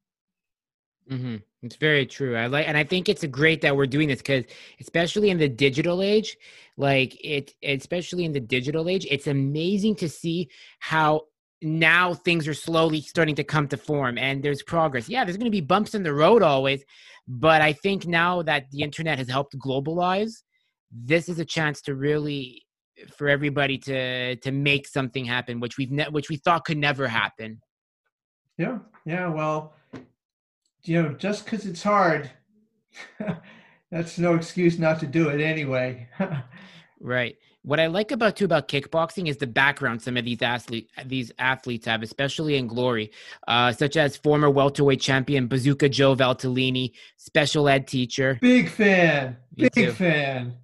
Mm-hmm. It's very true. I like, and I think it's great that we're doing this because, especially in the digital age, like it, especially in the digital age, it's amazing to see how now things are slowly starting to come to form and there's progress. Yeah, there's going to be bumps in the road always, but I think now that the internet has helped globalize, this is a chance to really for everybody to to make something happen, which we've ne- which we thought could never happen. Yeah, yeah. Well, you know, just because it's hard, *laughs* that's no excuse not to do it anyway. *laughs* right. What I like about too about kickboxing is the background some of these athletes these athletes have, especially in glory, uh, such as former welterweight champion Bazooka Joe Valtellini, special ed teacher. Big fan. Me big too. fan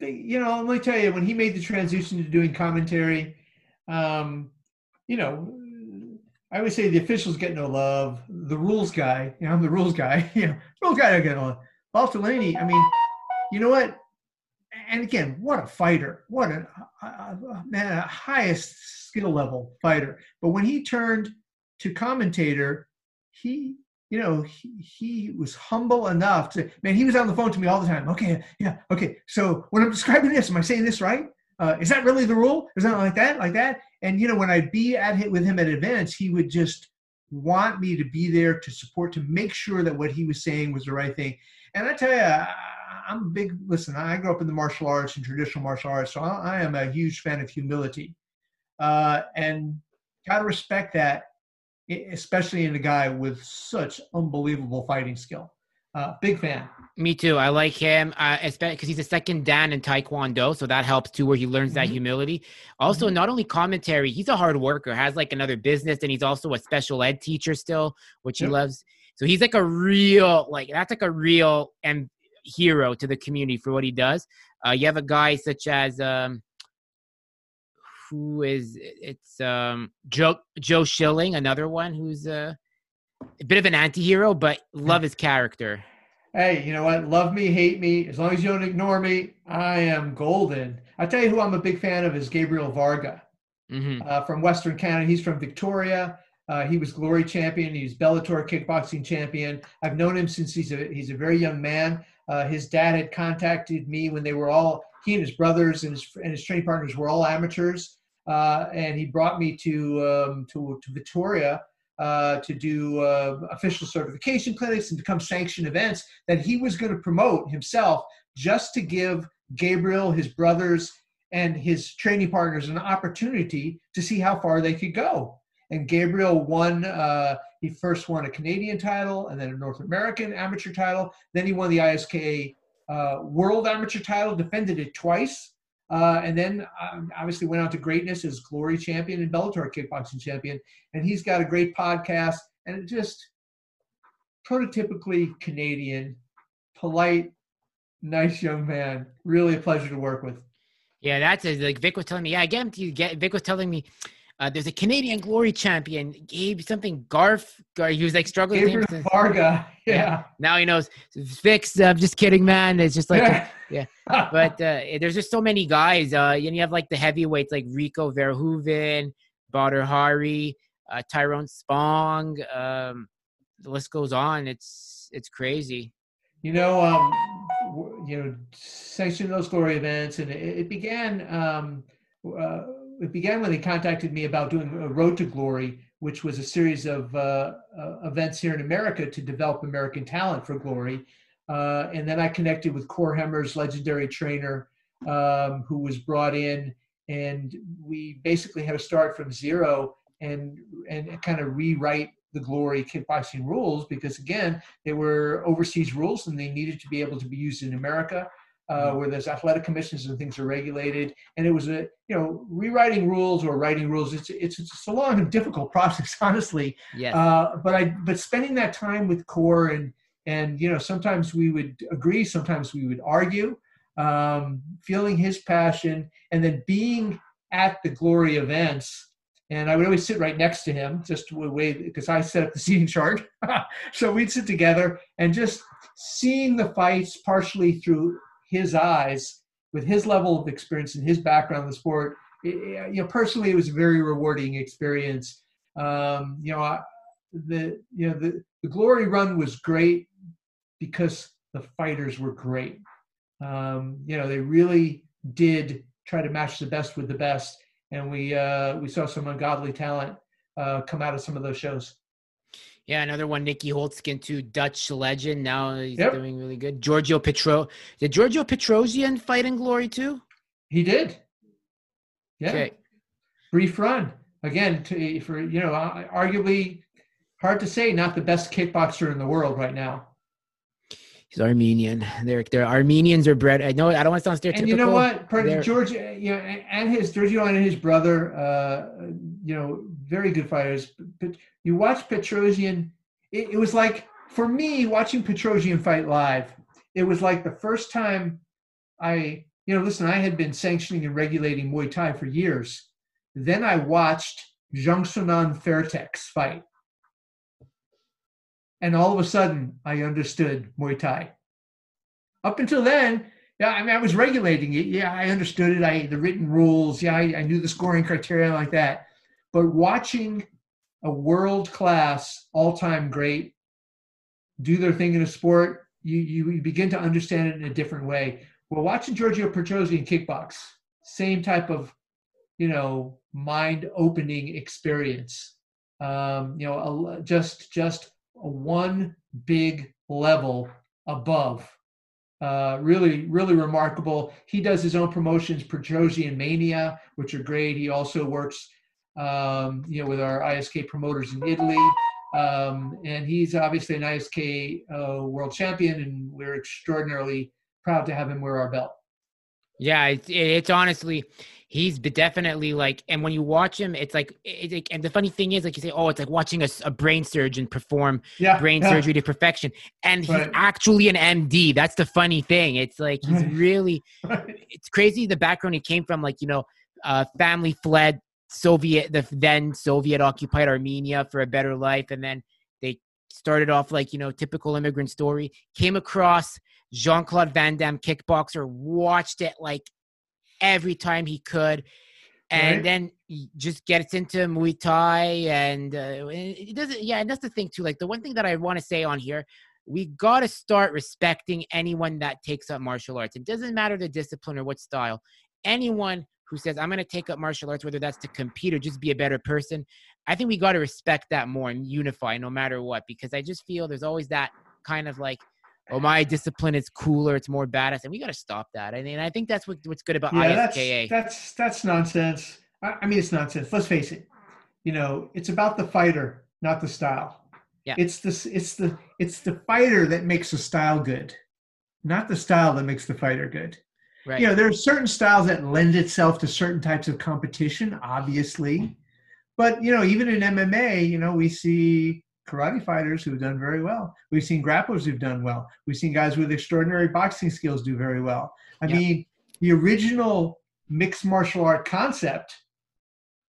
you know, let me tell you, when he made the transition to doing commentary, um, you know, I would say the officials get no love. The rules guy, you know, I'm the rules guy. *laughs* You know, rules guy don't get no love. Valtellini, I mean, you know what? And again, what a fighter! What a man, a highest skill level fighter. But when he turned to commentator, he you know, he, he was humble enough to, man, he was on the phone to me all the time. Okay, yeah, okay. So when I'm describing this, am I saying this right? Uh, is that really the rule? Is that like that, like that? And, you know, when I'd be at him with him at events, he would just want me to be there to support, to make sure that what he was saying was the right thing. And I tell you, I'm a big, listen, I grew up in the martial arts and traditional martial arts, so I, I am a huge fan of humility. Uh, and got to respect that especially in a guy with such unbelievable fighting skill. Uh, big fan. Me too. I like him, uh, especially because he's a second Dan in Taekwondo, so that helps too, where he learns mm-hmm. that humility. Also, mm-hmm. not only commentary, he's a hard worker, has like another business, and he's also a special ed teacher still, which yep. he loves. So he's like a real, like that's like a real and hero to the community for what he does. Uh, you have a guy such as um, who is it's um Joe Joe Schilling, another one who's a, a bit of an anti-hero, but love his character. Hey, you know what? Love me, hate me. As long as you don't ignore me, I am golden. I tell you who I'm a big fan of is Gabriel Varga mm-hmm. uh, from Western Canada. He's from Victoria. Uh, he was glory champion. He's Bellator kickboxing champion. I've known him since he's a he's a very young man. Uh, his dad had contacted me when they were all he and his brothers and his and his training partners were all amateurs uh, and he brought me to um, to, to Victoria uh, to do uh, official certification clinics and to come sanction events that he was going to promote himself just to give Gabriel, his brothers, and his training partners an opportunity to see how far they could go. and Gabriel won. Uh, he first won a Canadian title and then a North American amateur title. Then he won the ISKA uh, World Amateur title, defended it twice, uh, and then um, obviously went on to greatness as Glory champion and Bellator kickboxing champion. And he's got a great podcast and just prototypically Canadian, polite, nice young man. Really a pleasure to work with. Yeah, that's it. Like Vic was telling me. Yeah, to get. Vic was telling me uh, there's a Canadian Glory champion, Gabe something Garf. Gar, he was like struggling. Gabriel Varga. Yeah. yeah. Now he knows. Fix. I'm just kidding, man. It's just like yeah. *laughs* yeah. But uh, there's just so many guys. Uh, and you have like the heavyweights like Rico Verhoeven, Badr Hari, uh, Tyrone Spong. Um, the list goes on. It's it's crazy. You know, um, you know, sanctioning those glory events, and it, it began. Um, uh, it began when they contacted me about doing a Road to Glory, which was a series of uh, uh, events here in America to develop American talent for Glory. Uh, and then I connected with Cor Hemmers, legendary trainer, um, who was brought in, and we basically had to start from zero and and kind of rewrite the Glory kickboxing rules because again they were overseas rules and they needed to be able to be used in America uh, mm-hmm. where there's athletic commissions and things are regulated. And it was a, you know, rewriting rules or writing rules. It's it's, it's a long and difficult *laughs* process, honestly. Yeah. Uh, but I but spending that time with Cor and and you know sometimes we would agree, sometimes we would argue. Um, feeling his passion and then being at the glory events and I would always sit right next to him, just to way because I set up the *laughs* seating chart. *laughs* so we'd sit together and just seeing the fights partially through his eyes with his level of experience and his background in the sport it, you know personally it was a very rewarding experience. Um, you know I, the you know the, the glory run was great because the fighters were great. Um, you know they really did try to match the best with the best and we uh, we saw some ungodly talent uh, come out of some of those shows yeah, another one, Nieky Holzken, too, Dutch legend. Now he's yep. doing really good. Giorgio Petro. Did Giorgio Petrosyan fight in glory too? He did. Yeah. Okay. Brief run. Again, to, for, you know, arguably hard to say, not the best kickboxer in the world right now. He's Armenian. They're, they're Armenians are bred. I know. I don't want to sound stereotypical. And you know what? George, you know, and his Giorgio and his brother, uh, you know, very good fighters. But you watch Petrosyan, it, it was like for me watching Petrosyan fight live. It was like the first time I, you know, listen. I had been sanctioning and regulating Muay Thai for years. Then I watched Jongsanan Fairtex fight, and all of a sudden I understood Muay Thai. Up until then, yeah, I mean, I was regulating it. Yeah, I understood it. I the written rules. Yeah, I, I knew the scoring criteria like that. But watching a world class, all time great do their thing in a sport, you, you begin to understand it in a different way. Well, watching Giorgio Petrosyan kickbox, same type of, you know, mind opening experience. Um, you know, a, just just a one big level above. Uh, really, really remarkable. He does his own promotions, Petrosyan Mania, which are great. He also works um, you know, with our ISK promoters in Italy. Um, and he's obviously an ISK uh, world champion, and we're extraordinarily proud to have him wear our belt. Yeah, it's, it's honestly, he's definitely like, and when you watch him, it's like, it's like, and the funny thing is, like you say, oh, it's like watching a, a brain surgeon perform yeah, brain yeah. surgery to perfection, and he's right. actually an MD. That's the funny thing. It's like he's really, *laughs* right. it's crazy the background he came from. Like you know, uh, family fled Soviet, the then Soviet occupied Armenia for a better life. And then they started off like, you know, typical immigrant story. Came across Jean Claude Van Damme, kickboxer, watched it like every time he could. And right. then he just gets into Muay Thai. And uh, it doesn't, yeah, and that's the thing too. Like the one thing that I want to say on here, we got to start respecting anyone that takes up martial arts. It doesn't matter the discipline or what style. Anyone who says, I'm going to take up martial arts, whether that's to compete or just be a better person, I think we got to respect that more and unify no matter what, because I just feel there's always that kind of like, oh, my discipline is cooler, it's more badass, and we got to stop that. I mean, I think that's what, what's good about yeah, ISKA. That's, that's, that's nonsense. I, I mean, it's nonsense. Let's face it. you know, it's about the fighter, not the style. Yeah. It's the it's the it's the fighter that makes the style good, not the style that makes the fighter good. Right. You know, there are certain styles that lend itself to certain types of competition, obviously. But you know, even in MMA, you know, we see karate fighters who have done very well. We've seen grapplers who've done well. We've seen guys with extraordinary boxing skills do very well. I mean, the original mixed martial art concept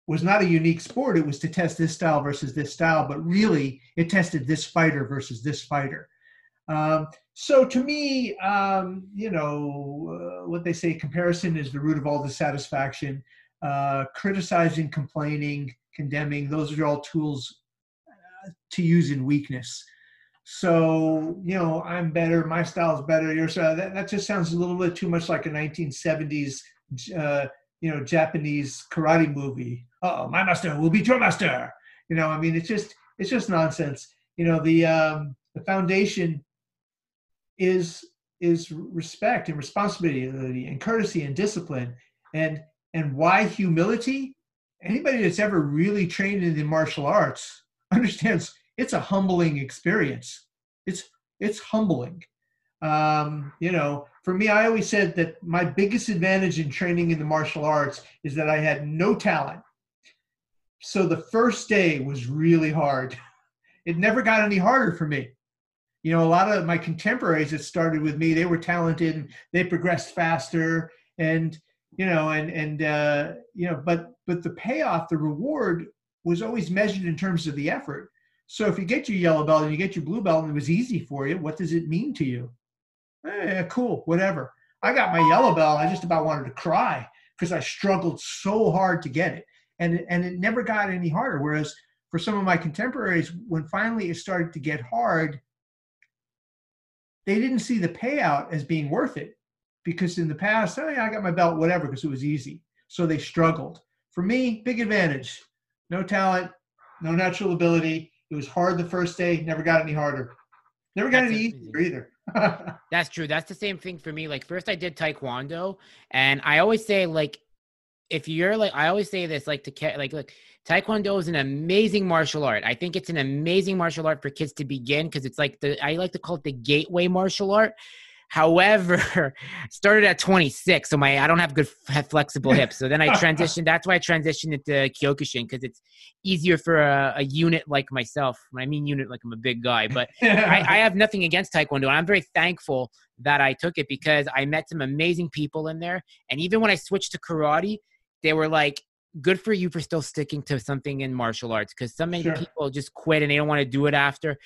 was not a unique sport. It was to test this style versus this style, but really it tested this fighter versus this fighter. Um, so to me, um, you know, uh, what they say, comparison is the root of all dissatisfaction. Uh, criticizing, complaining, condemning, those are all tools uh, to use in weakness. So, you know, I'm better, my style is better, your style, that, that just sounds a little bit too much like a 1970s, uh, you know, Japanese karate movie. Oh, my master will beat your master. You know, I mean, it's just, it's just nonsense. You know, the, um, the foundation is, is respect and responsibility and courtesy and discipline. And, and why humility? Anybody that's ever really trained in the martial arts *laughs* understands it's a humbling experience. It's it's humbling. Um, you know, for me, I always said that my biggest advantage in training in the martial arts is that I had no talent. So the first day was really hard. *laughs* It never got any harder for me. You know, a lot of my contemporaries that started with me, they were talented and they progressed faster and you know, and and uh, you know, but but the payoff, the reward was always measured in terms of the effort. So if you get your yellow belt and you get your blue belt and it was easy for you, what does it mean to you? Eh, cool, whatever. I got my yellow belt. I just about wanted to cry because I struggled so hard to get it, and and it never got any harder. Whereas for some of my contemporaries, when finally it started to get hard, they didn't see the payout as being worth it because in the past, oh yeah, I got my belt, whatever, because it was easy. So they struggled. For me, big advantage. No talent, no natural ability. It was hard the first day, never got any harder. Never got That's any easier either. *laughs* That's true. That's the same thing for me. Like first I did taekwondo and I always say like if you're like I always say this like to like look taekwondo is an amazing martial art. I think it's an amazing martial art for kids to begin because it's like the I like to call it the gateway martial art. However, *laughs* started at 26, so my I don't have good flexible hips. So then I *laughs* transitioned. That's why I transitioned into Kyokushin because it's easier for a, a unit like myself. When I mean unit, like I'm a big guy, but *laughs* I, I have nothing against Taekwondo. And I'm very thankful that I took it because I met some amazing people in there. And even when I switched to karate, they were like, good for you for still sticking to something in martial arts because so many Sure. people just quit and they don't want to do it after.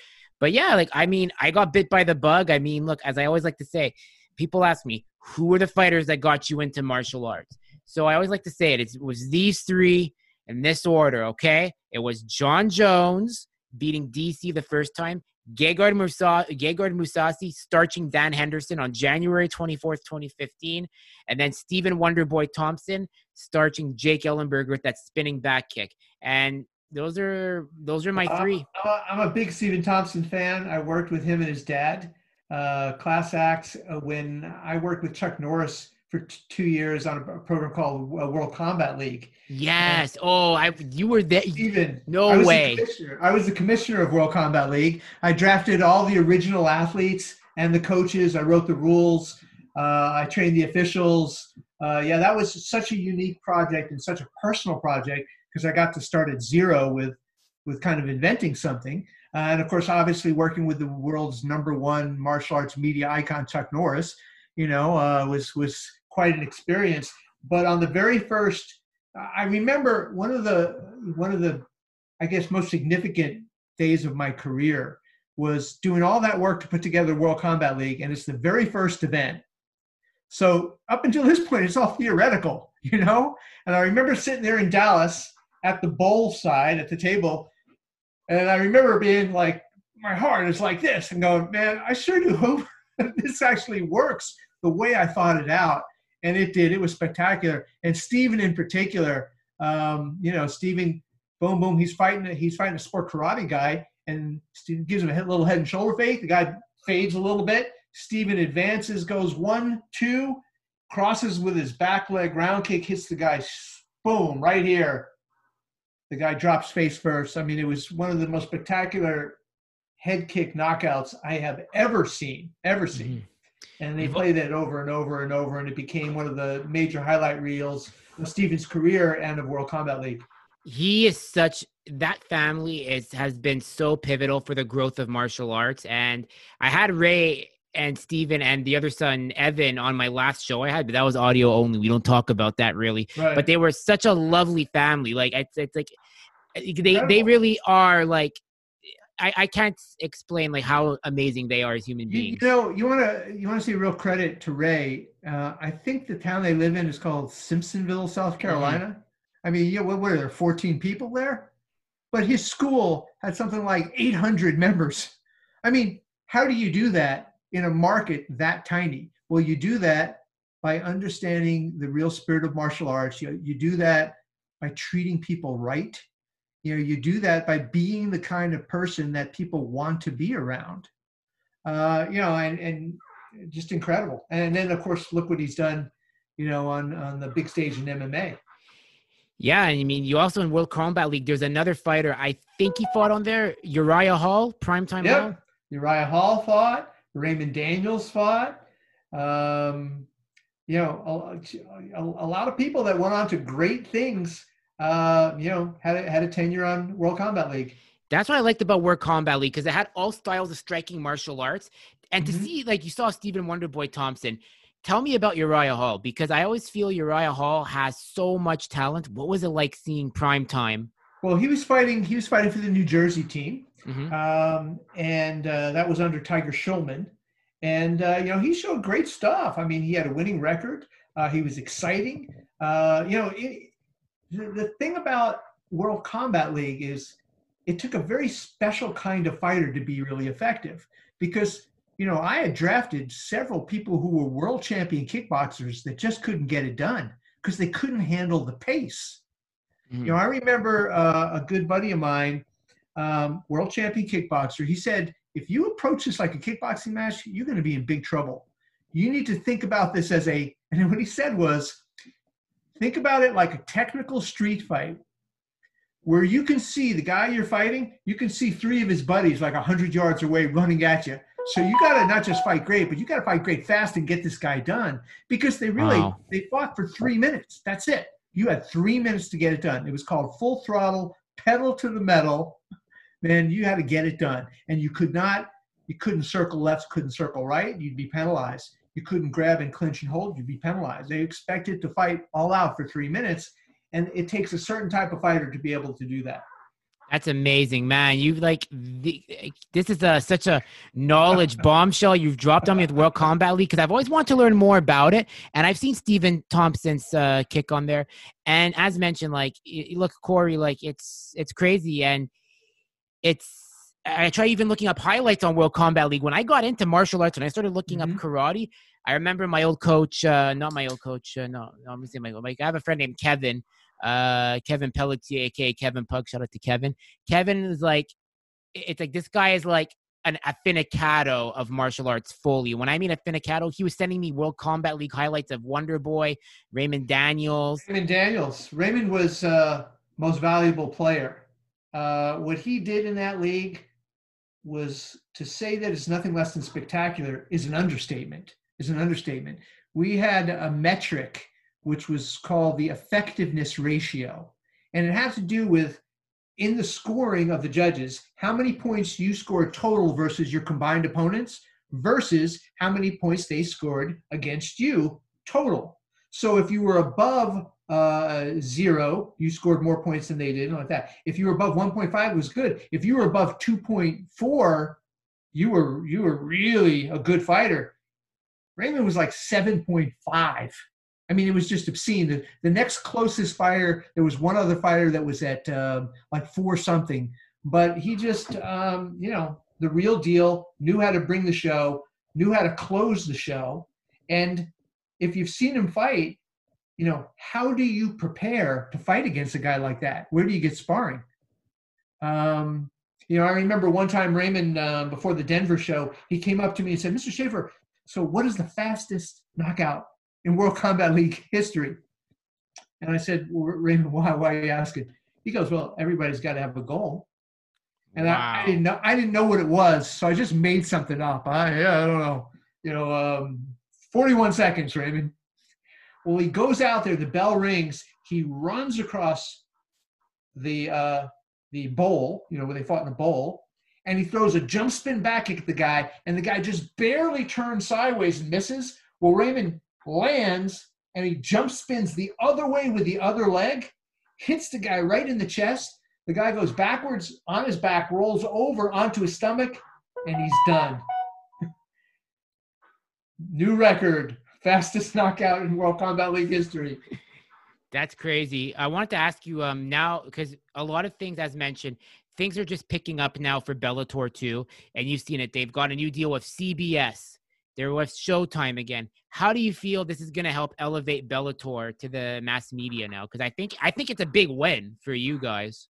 But yeah, like, I mean, I got bit by the bug. I mean, look, as I always like to say, people ask me, who were the fighters that got you into martial arts? So I always like to say it. It was these three in this order, okay? It was Jon Jones beating DC the first time, Gegard, Musa- Gegard Mousasi starching Dan Henderson on January 24th, 2015, and then Stephen Wonderboy Thompson starching Jake Ellenberger with that spinning back kick. And those are those are my Uh, three. I'm a big Stephen Thompson fan. I worked with him and his dad, uh, class acts, uh, when I worked with Chuck Norris for t- two years on a program called uh, World Combat League. Yes. Oh, I you were there. Stephen, No I way. I was the commissioner of World Combat League. I drafted all the original athletes and the coaches. I wrote the rules. Uh, I trained the officials. Uh, yeah, that was such a unique project and such a personal project because I got to start at zero with with kind of inventing something. Uh, and of course, obviously working with the world's number one martial arts media icon, Chuck Norris, you know, uh, was was quite an experience. But on the very first, I remember one of the one of the, I guess, most significant days of my career was doing all that work to put together World Combat League, and it's the very first event. So up until this point, it's all theoretical, *laughs* you know. And I remember sitting there in Dallas at the bowl side at the table, and I remember being like, my heart is like this, and going, man, I sure do hope *laughs* this actually works the way I thought it out. And it did. It was spectacular. And Stephen in particular, um, you know, Stephen, boom, boom, he's fighting. He's fighting a sport karate guy, and Stephen gives him a little head and shoulder fake. The guy fades a little bit. Stephen advances, goes one, two, crosses with his back leg, round kick, hits the guy, boom, right here. the guy drops face first. I mean, it was one of the most spectacular head kick knockouts I have ever seen, ever seen. Mm-hmm. And they played it over and over and over, and it became one of the major highlight reels of Stephen's career and of World Combat League. He is such that family is has been so pivotal for the growth of martial arts. And I had Ray and Stephen and the other son Evan on my last show I had, but that was audio only. We don't talk about that really. Right. But they were such a lovely family. Like it's, it's like they they really are like I, I can't explain like how amazing they are as human beings. You, you know, you want to you want to see real credit to Ray. Uh, I think the town they live in is called Simpsonville, South mm-hmm. Carolina. Mm-hmm. I mean, yeah, what, what are there? Fourteen people there, but his school had something like eight hundred members. I mean, how do you do that in a market that tiny? Well, you do that by understanding the real spirit of martial arts. You, you do that by treating people right you know you do that by being the kind of person that people want to be around uh, you know and and just incredible and then of course look what he's done you know on on the big stage in mma yeah, I mean, you also in World Combat League. There's another fighter. I think he fought on there. Uriah Hall, primetime yep. Hall. Uriah Hall fought. Raymond Daniels fought. Um, you know, a, a, a, lot of people that went on to great things uh, you know, had a, had a tenure on World Combat League. That's what I liked about World Combat League because it had all styles of striking martial arts. And mm-hmm. to see, like, you saw Stephen Wonderboy Thompson. Tell me about Uriah Hall because I always feel Uriah Hall has so much talent. What was it like seeing prime time? Well, he was fighting. He was fighting for the New Jersey team, mm-hmm. um, and uh, that was under Tiger Schulmann. And uh, you know, he showed great stuff. I mean, he had a winning record. Uh, he was exciting. Uh, you know, it, the, thing about World Combat League is it took a very special kind of fighter to be really effective because you know I had drafted several people who were world champion kickboxers that just couldn't get it done because they couldn't handle the pace. Mm-hmm. You know, I remember uh, a good buddy of mine, um, world champion kickboxer. He said, if you approach this like a kickboxing match, you're going to be in big trouble. You need to think about this as a. *laughs* And what he said was, Think about it like a technical street fight where you can see the guy you're fighting, you can see three of his buddies like 100 yards away running at you. So you got to not just fight great, but you got to fight great fast and get this guy done because they really wow. they fought for 3 minutes. That's it. You had 3 minutes to get it done. It was called full throttle, pedal to the metal. Man, you had to get it done. And you could not you couldn't circle left, couldn't circle right, you'd be penalized you couldn't grab and clinch and hold, you'd be penalized. They expected to fight all out for three minutes, and it takes a certain type of fighter to be able to do that. That's amazing, man. You like the, this is a, such a knowledge *laughs* bombshell you've dropped on me with World Combat League because I've always wanted to learn more about it, and I've seen Stephen Thompson's uh, kick on there. And as mentioned, like look, Cory, like it's it's crazy, and it's I try even looking up highlights on World Combat League. When I got into martial arts and I started looking mm-hmm. up karate, I remember my old coach, uh, not my old coach, uh, no, no, I'm gonna say my old, like I have a friend named Kevin, uh, Kevin Pelletier, aka Kevin Pug. Shout out to Kevin. Kevin is like, it's like this guy is like an affinicado of martial arts fully. When I mean affinicado, he was sending me World Combat League highlights of Wonder Boy, Raymond Daniels. Raymond Daniels. Raymond was uh, most valuable player. Uh, what he did in that league was to say that it's nothing less than spectacular is an understatement. Is an understatement. We had a metric which was called the effectiveness ratio, and it has to do with in the scoring of the judges how many points you scored total versus your combined opponents versus how many points they scored against you total. So if you were above uh, zero, you scored more points than they did, like that. If you were above 1.5, it was good. If you were above 2.4, you were you were really a good fighter. Raymond was like 7.5. I mean, it was just obscene. The, the next closest fighter, there was one other fighter that was at um, like four something, but he just, um, you know, the real deal, knew how to bring the show, knew how to close the show. And if you've seen him fight, you know, how do you prepare to fight against a guy like that? Where do you get sparring? Um, you know, I remember one time Raymond, uh, before the Denver show, he came up to me and said, Mr. Schafer, so what is the fastest knockout in World Combat League history? And I said, well, Raymond, why, why are you asking? He goes, well, everybody's got to have a goal. And wow. I, I, didn't know I didn't know what it was, so I just made something up. I yeah, I don't know. You know, um, 41 seconds, Raymond. Well, he goes out there, the bell rings, he runs across the uh, the bowl, you know, where they fought in the bowl, and he throws a jump spin back at the guy, and the guy just barely turns sideways and misses. Well, Raymond lands and he jump spins the other way with the other leg, hits the guy right in the chest. The guy goes backwards on his back, rolls over onto his stomach, and he's done. *laughs* New record, fastest *laughs* knockout in World Combat League history. That's crazy. I wanted to ask you um now because a lot of things, as mentioned, things are just picking up now for Bellator too, and you've seen it. They've got a new deal with CBS. They're with Showtime again. How do you feel this is going to help elevate Bellator to the mass media now? Because I think I think it's a big win for you guys.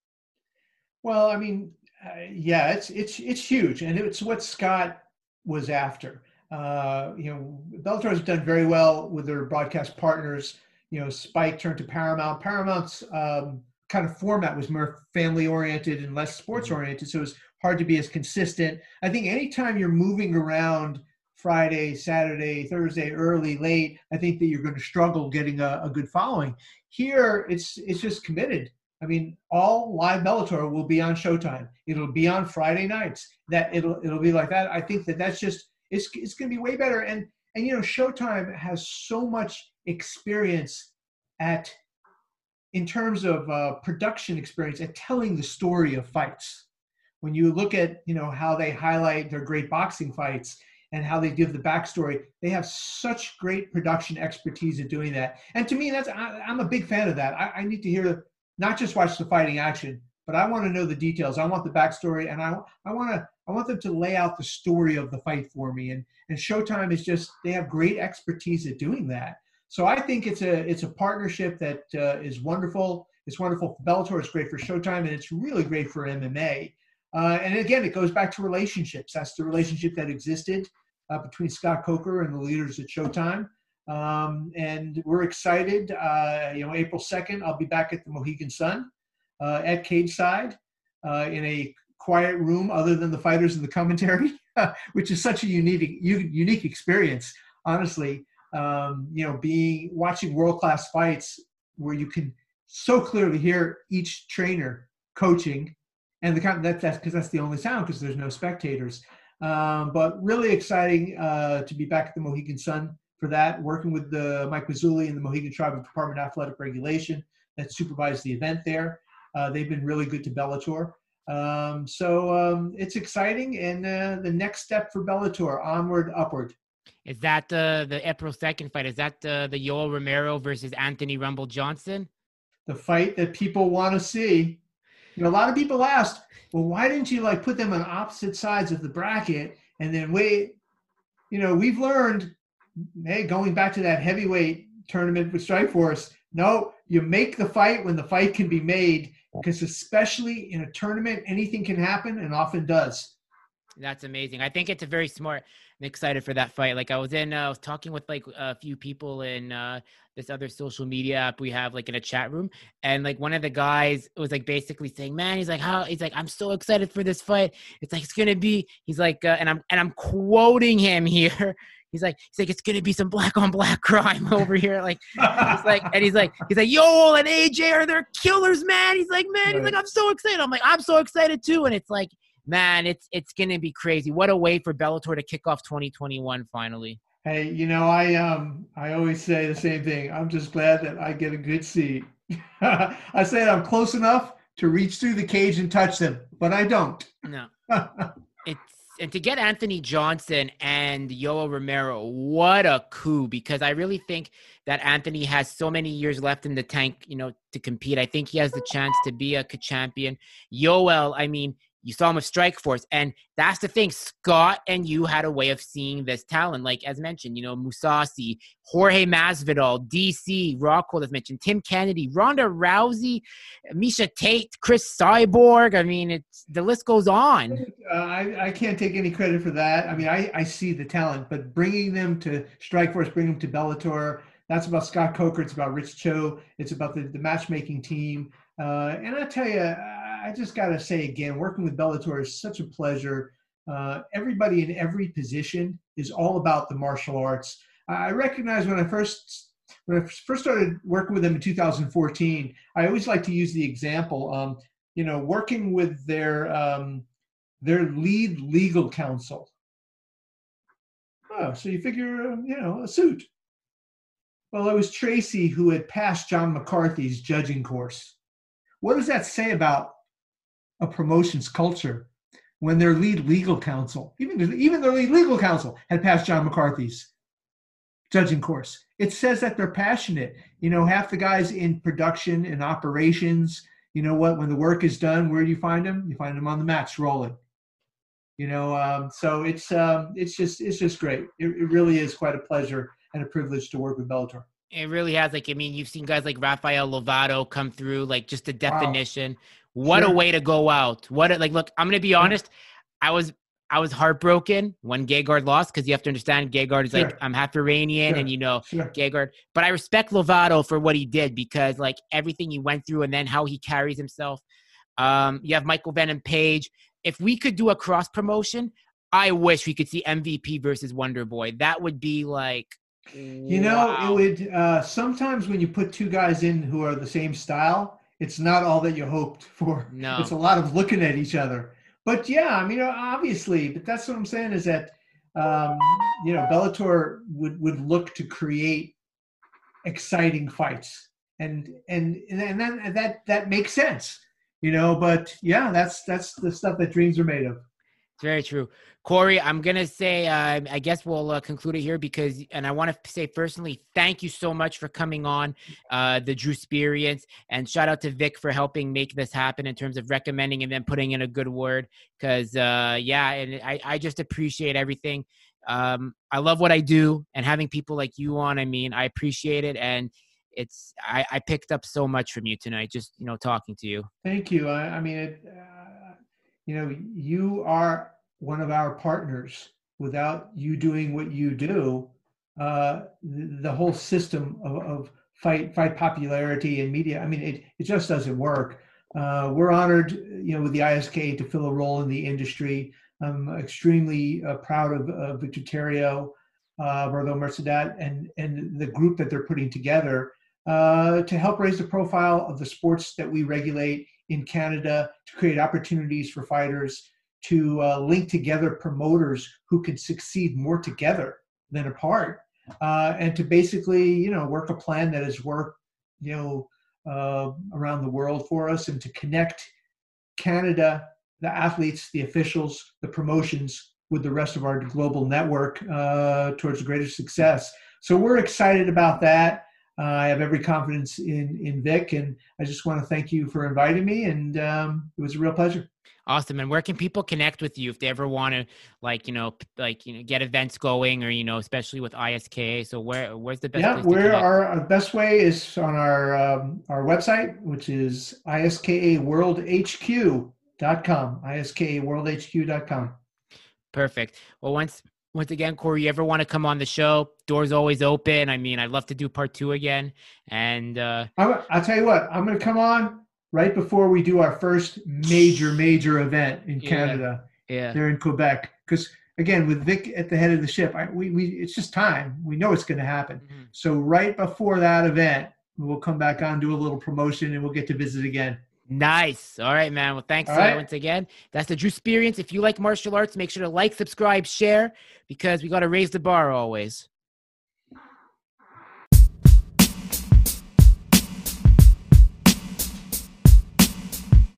Well, I mean, uh, yeah, it's it's it's huge, and it's what Scott was after. Uh, you know, Bellator has done very well with their broadcast partners. You know, Spike turned to Paramount. Paramount's um, kind of format was more family oriented and less sports oriented, so it was hard to be as consistent. I think anytime you're moving around Friday, Saturday, Thursday, early, late, I think that you're going to struggle getting a, a good following. Here, it's it's just committed. I mean, all live Bellator will be on Showtime. It'll be on Friday nights. That it'll it'll be like that. I think that that's just it's it's going to be way better. And and you know, Showtime has so much experience at in terms of uh, production experience at telling the story of fights. When you look at you know how they highlight their great boxing fights and how they give the backstory. They have such great production expertise at doing that. And to me, that's I, am a big fan of that. I, I, need to hear not just watch the fighting action, but I want to know the details. I want the backstory, and I I want to I want them to lay out the story of the fight for me. And and Showtime is just they have great expertise at doing that. So I think it's a it's a partnership that uh, is wonderful. It's wonderful for Bellator. It's great for Showtime, and it's really great for MMA. Uh, and again, it goes back to relationships. That's the relationship that existed uh, between Scott Coker and the leaders at Showtime. Um, and we're excited. Uh, you know, April 2nd, I'll be back at the Mohegan Sun uh, at cage side uh, in a quiet room other than the fighters and the commentary, *laughs* which is such a unique, unique experience, honestly. Um, you know, being watching world class fights where you can so clearly hear each trainer coaching, and the that, that's because that's the only sound because there's no spectators. Um, but really exciting uh, to be back at the Mohegan Sun for that, working with the Mike Mazzulli and the Mohegan Tribe of Department of Athletic Regulation that supervised the event there. Uh, they've been really good to Bellator. Um, so um, it's exciting, and uh, the next step for Bellator, onward, upward. Is that the the April second fight? Is that the the Yoel Romero versus Anthony Rumble Johnson? The fight that people want to see. You know, a lot of people asked, well, why didn't you like put them on opposite sides of the bracket and then wait? You know, we've learned, hey, going back to that heavyweight tournament with Strikeforce, no, you make the fight when the fight can be made because especially in a tournament, anything can happen and often does. That's amazing. I think it's a very smart. I'm excited for that fight. Like I was in, uh, I was talking with like a few people in uh, this other social media app we have, like in a chat room, and like one of the guys was like basically saying, "Man, he's like, how? He's like, I'm so excited for this fight. It's like it's gonna be." He's like, uh, and I'm and I'm quoting him *laughs* here. He's like, he's like, it's gonna be some black on black *laughs* crime over here. Like, *laughs* he's like, and he's like, he's like, Yoel and AJ are they're killers, man. He's like, man, right. he's like, I'm so excited. I'm like, I'm so excited too. And it's like, man, it's it's gonna be crazy. What a way for Bellator to kick off 2021 finally. Hey, you know, I um I always say the same thing. I'm just glad that I get a good seat. *laughs* I say I'm close enough to reach through the cage and touch them, but I don't. No. it's and to get Anthony Johnson and Yoel Romero, what a coup! Because I really think that Anthony has so many years left in the tank, you know, to compete. I think he has the chance to be a champion. Yoel, I mean, you saw him with Strikeforce. And that's the thing. Scott and you had a way of seeing this talent. Like, as mentioned, you know, Mousasi, Jorge Masvidal, DC, Rockhold, as mentioned, Tim Kennedy, Ronda Rousey, Miesha Tate, Cris Cyborg. I mean, it's the list goes on. Uh, I, I can't take any credit for that. I mean, I, I see the talent, but bringing them to Strikeforce, bringing them to Bellator, that's about Scott Coker. It's about Rich Chou. It's about the, the matchmaking team. Uh, and I tell you, I just got to say again, working with Bellator is such a pleasure. Uh, everybody in every position is all about the martial arts. I recognize when I first when I first started working with them in 2014, I always like to use the example. Um, you know, working with their um, their lead legal counsel. Oh, so you figure, you know, a suit. Well, it was Tracy who had passed John McCarthy's judging course. What does that say about a promotions culture when their lead legal counsel, even, even their lead legal counsel, had passed John McCarthy's judging course? It says that they're passionate. You know, half the guys in production and operations, you know what, when the work is done, where do you find them? You find them on the mats rolling. You know, um, so it's um, it's just it's just great. It, it really is quite a pleasure and a privilege to work with Bellator. It really has. Like, I mean, you've seen guys like Rafael Lovato come through, like just the definition. Wow. What a way to go out. What a, like, look, I'm gonna be honest. I was I was heartbroken when Gegard lost because you have to understand Gegard is sure. like I'm half Iranian sure. and you know sure. Gegard. But I respect Lovato for what he did because like everything he went through and then how he carries himself. Um, you have Michael Venom Page. If we could do a cross promotion, I wish we could see MVP versus Wonder Boy. That would be like you know, wow. it would uh, sometimes when you put two guys in who are the same style, it's not all that you hoped for. No, it's a lot of looking at each other. But yeah, I mean, obviously, but that's what I'm saying is that um, you know Bellator would would look to create exciting fights, and and and that that that makes sense, you know. But yeah, that's that's the stuff that dreams are made of. Very true. Cory, I'm gonna say, uh, I guess we'll uh, conclude it here because, and I want to say personally, thank you so much for coming on uh, the Drewsperience, and shout out to Vic for helping make this happen in terms of recommending and then putting in a good word. Because, uh, yeah, and I, I just appreciate everything. Um, I love what I do, and having people like you on, I mean, I appreciate it, and it's I, I picked up so much from you tonight, just you know, talking to you. Thank you. I, I mean, it, you know, you are one of our partners. Without you doing what you do uh, the, the, whole system of, of, fight fight popularity and media i mean it, it just doesn't work. Uh, we're honored you know with the ISKA to fill a role in the industry. I'm extremely uh, proud of, Victor Theriault uh, Bardo Mercedat and, and the group that they're putting together uh, to help raise the profile of the sports that we regulate in Canada, to create opportunities for fighters, to uh, link together promoters who can succeed more together than apart, uh, and to basically, you know, work a plan that has worked, you know, uh, around the world for us, and to connect Canada, the athletes, the officials, the promotions with the rest of our global network uh, towards greater success. So we're excited about that. Uh, I have every confidence in in Vic, and I just want to thank you for inviting me, and um, it was a real pleasure. Awesome. And where can people connect with you if they ever want to, like you know, like you know, get events going, or you know, especially with ISKA? So where where's the best? Way? Yeah, where our, our, best way is on our um, our website, which is iskaworldhq.com. iskaworldhq.com. Perfect. Well, once once again, Cory, you ever want to come on the show? Doors always open. I mean, I'd love to do part two again. And uh, I'll tell you what, I'm going to come on right before we do our first major, major event in Canada. Yeah. There in Quebec. Because again, with Vic at the head of the ship, I, we, we it's just time. We know it's going to happen. Mm-hmm. So right before that event, we'll come back on, do a little promotion, and we'll get to visit again. Nice. All right, man. Well, thanks uh, right. once again. That's the Drewsperience. If you like martial arts, make sure to like, subscribe, share, because we got to raise the bar always.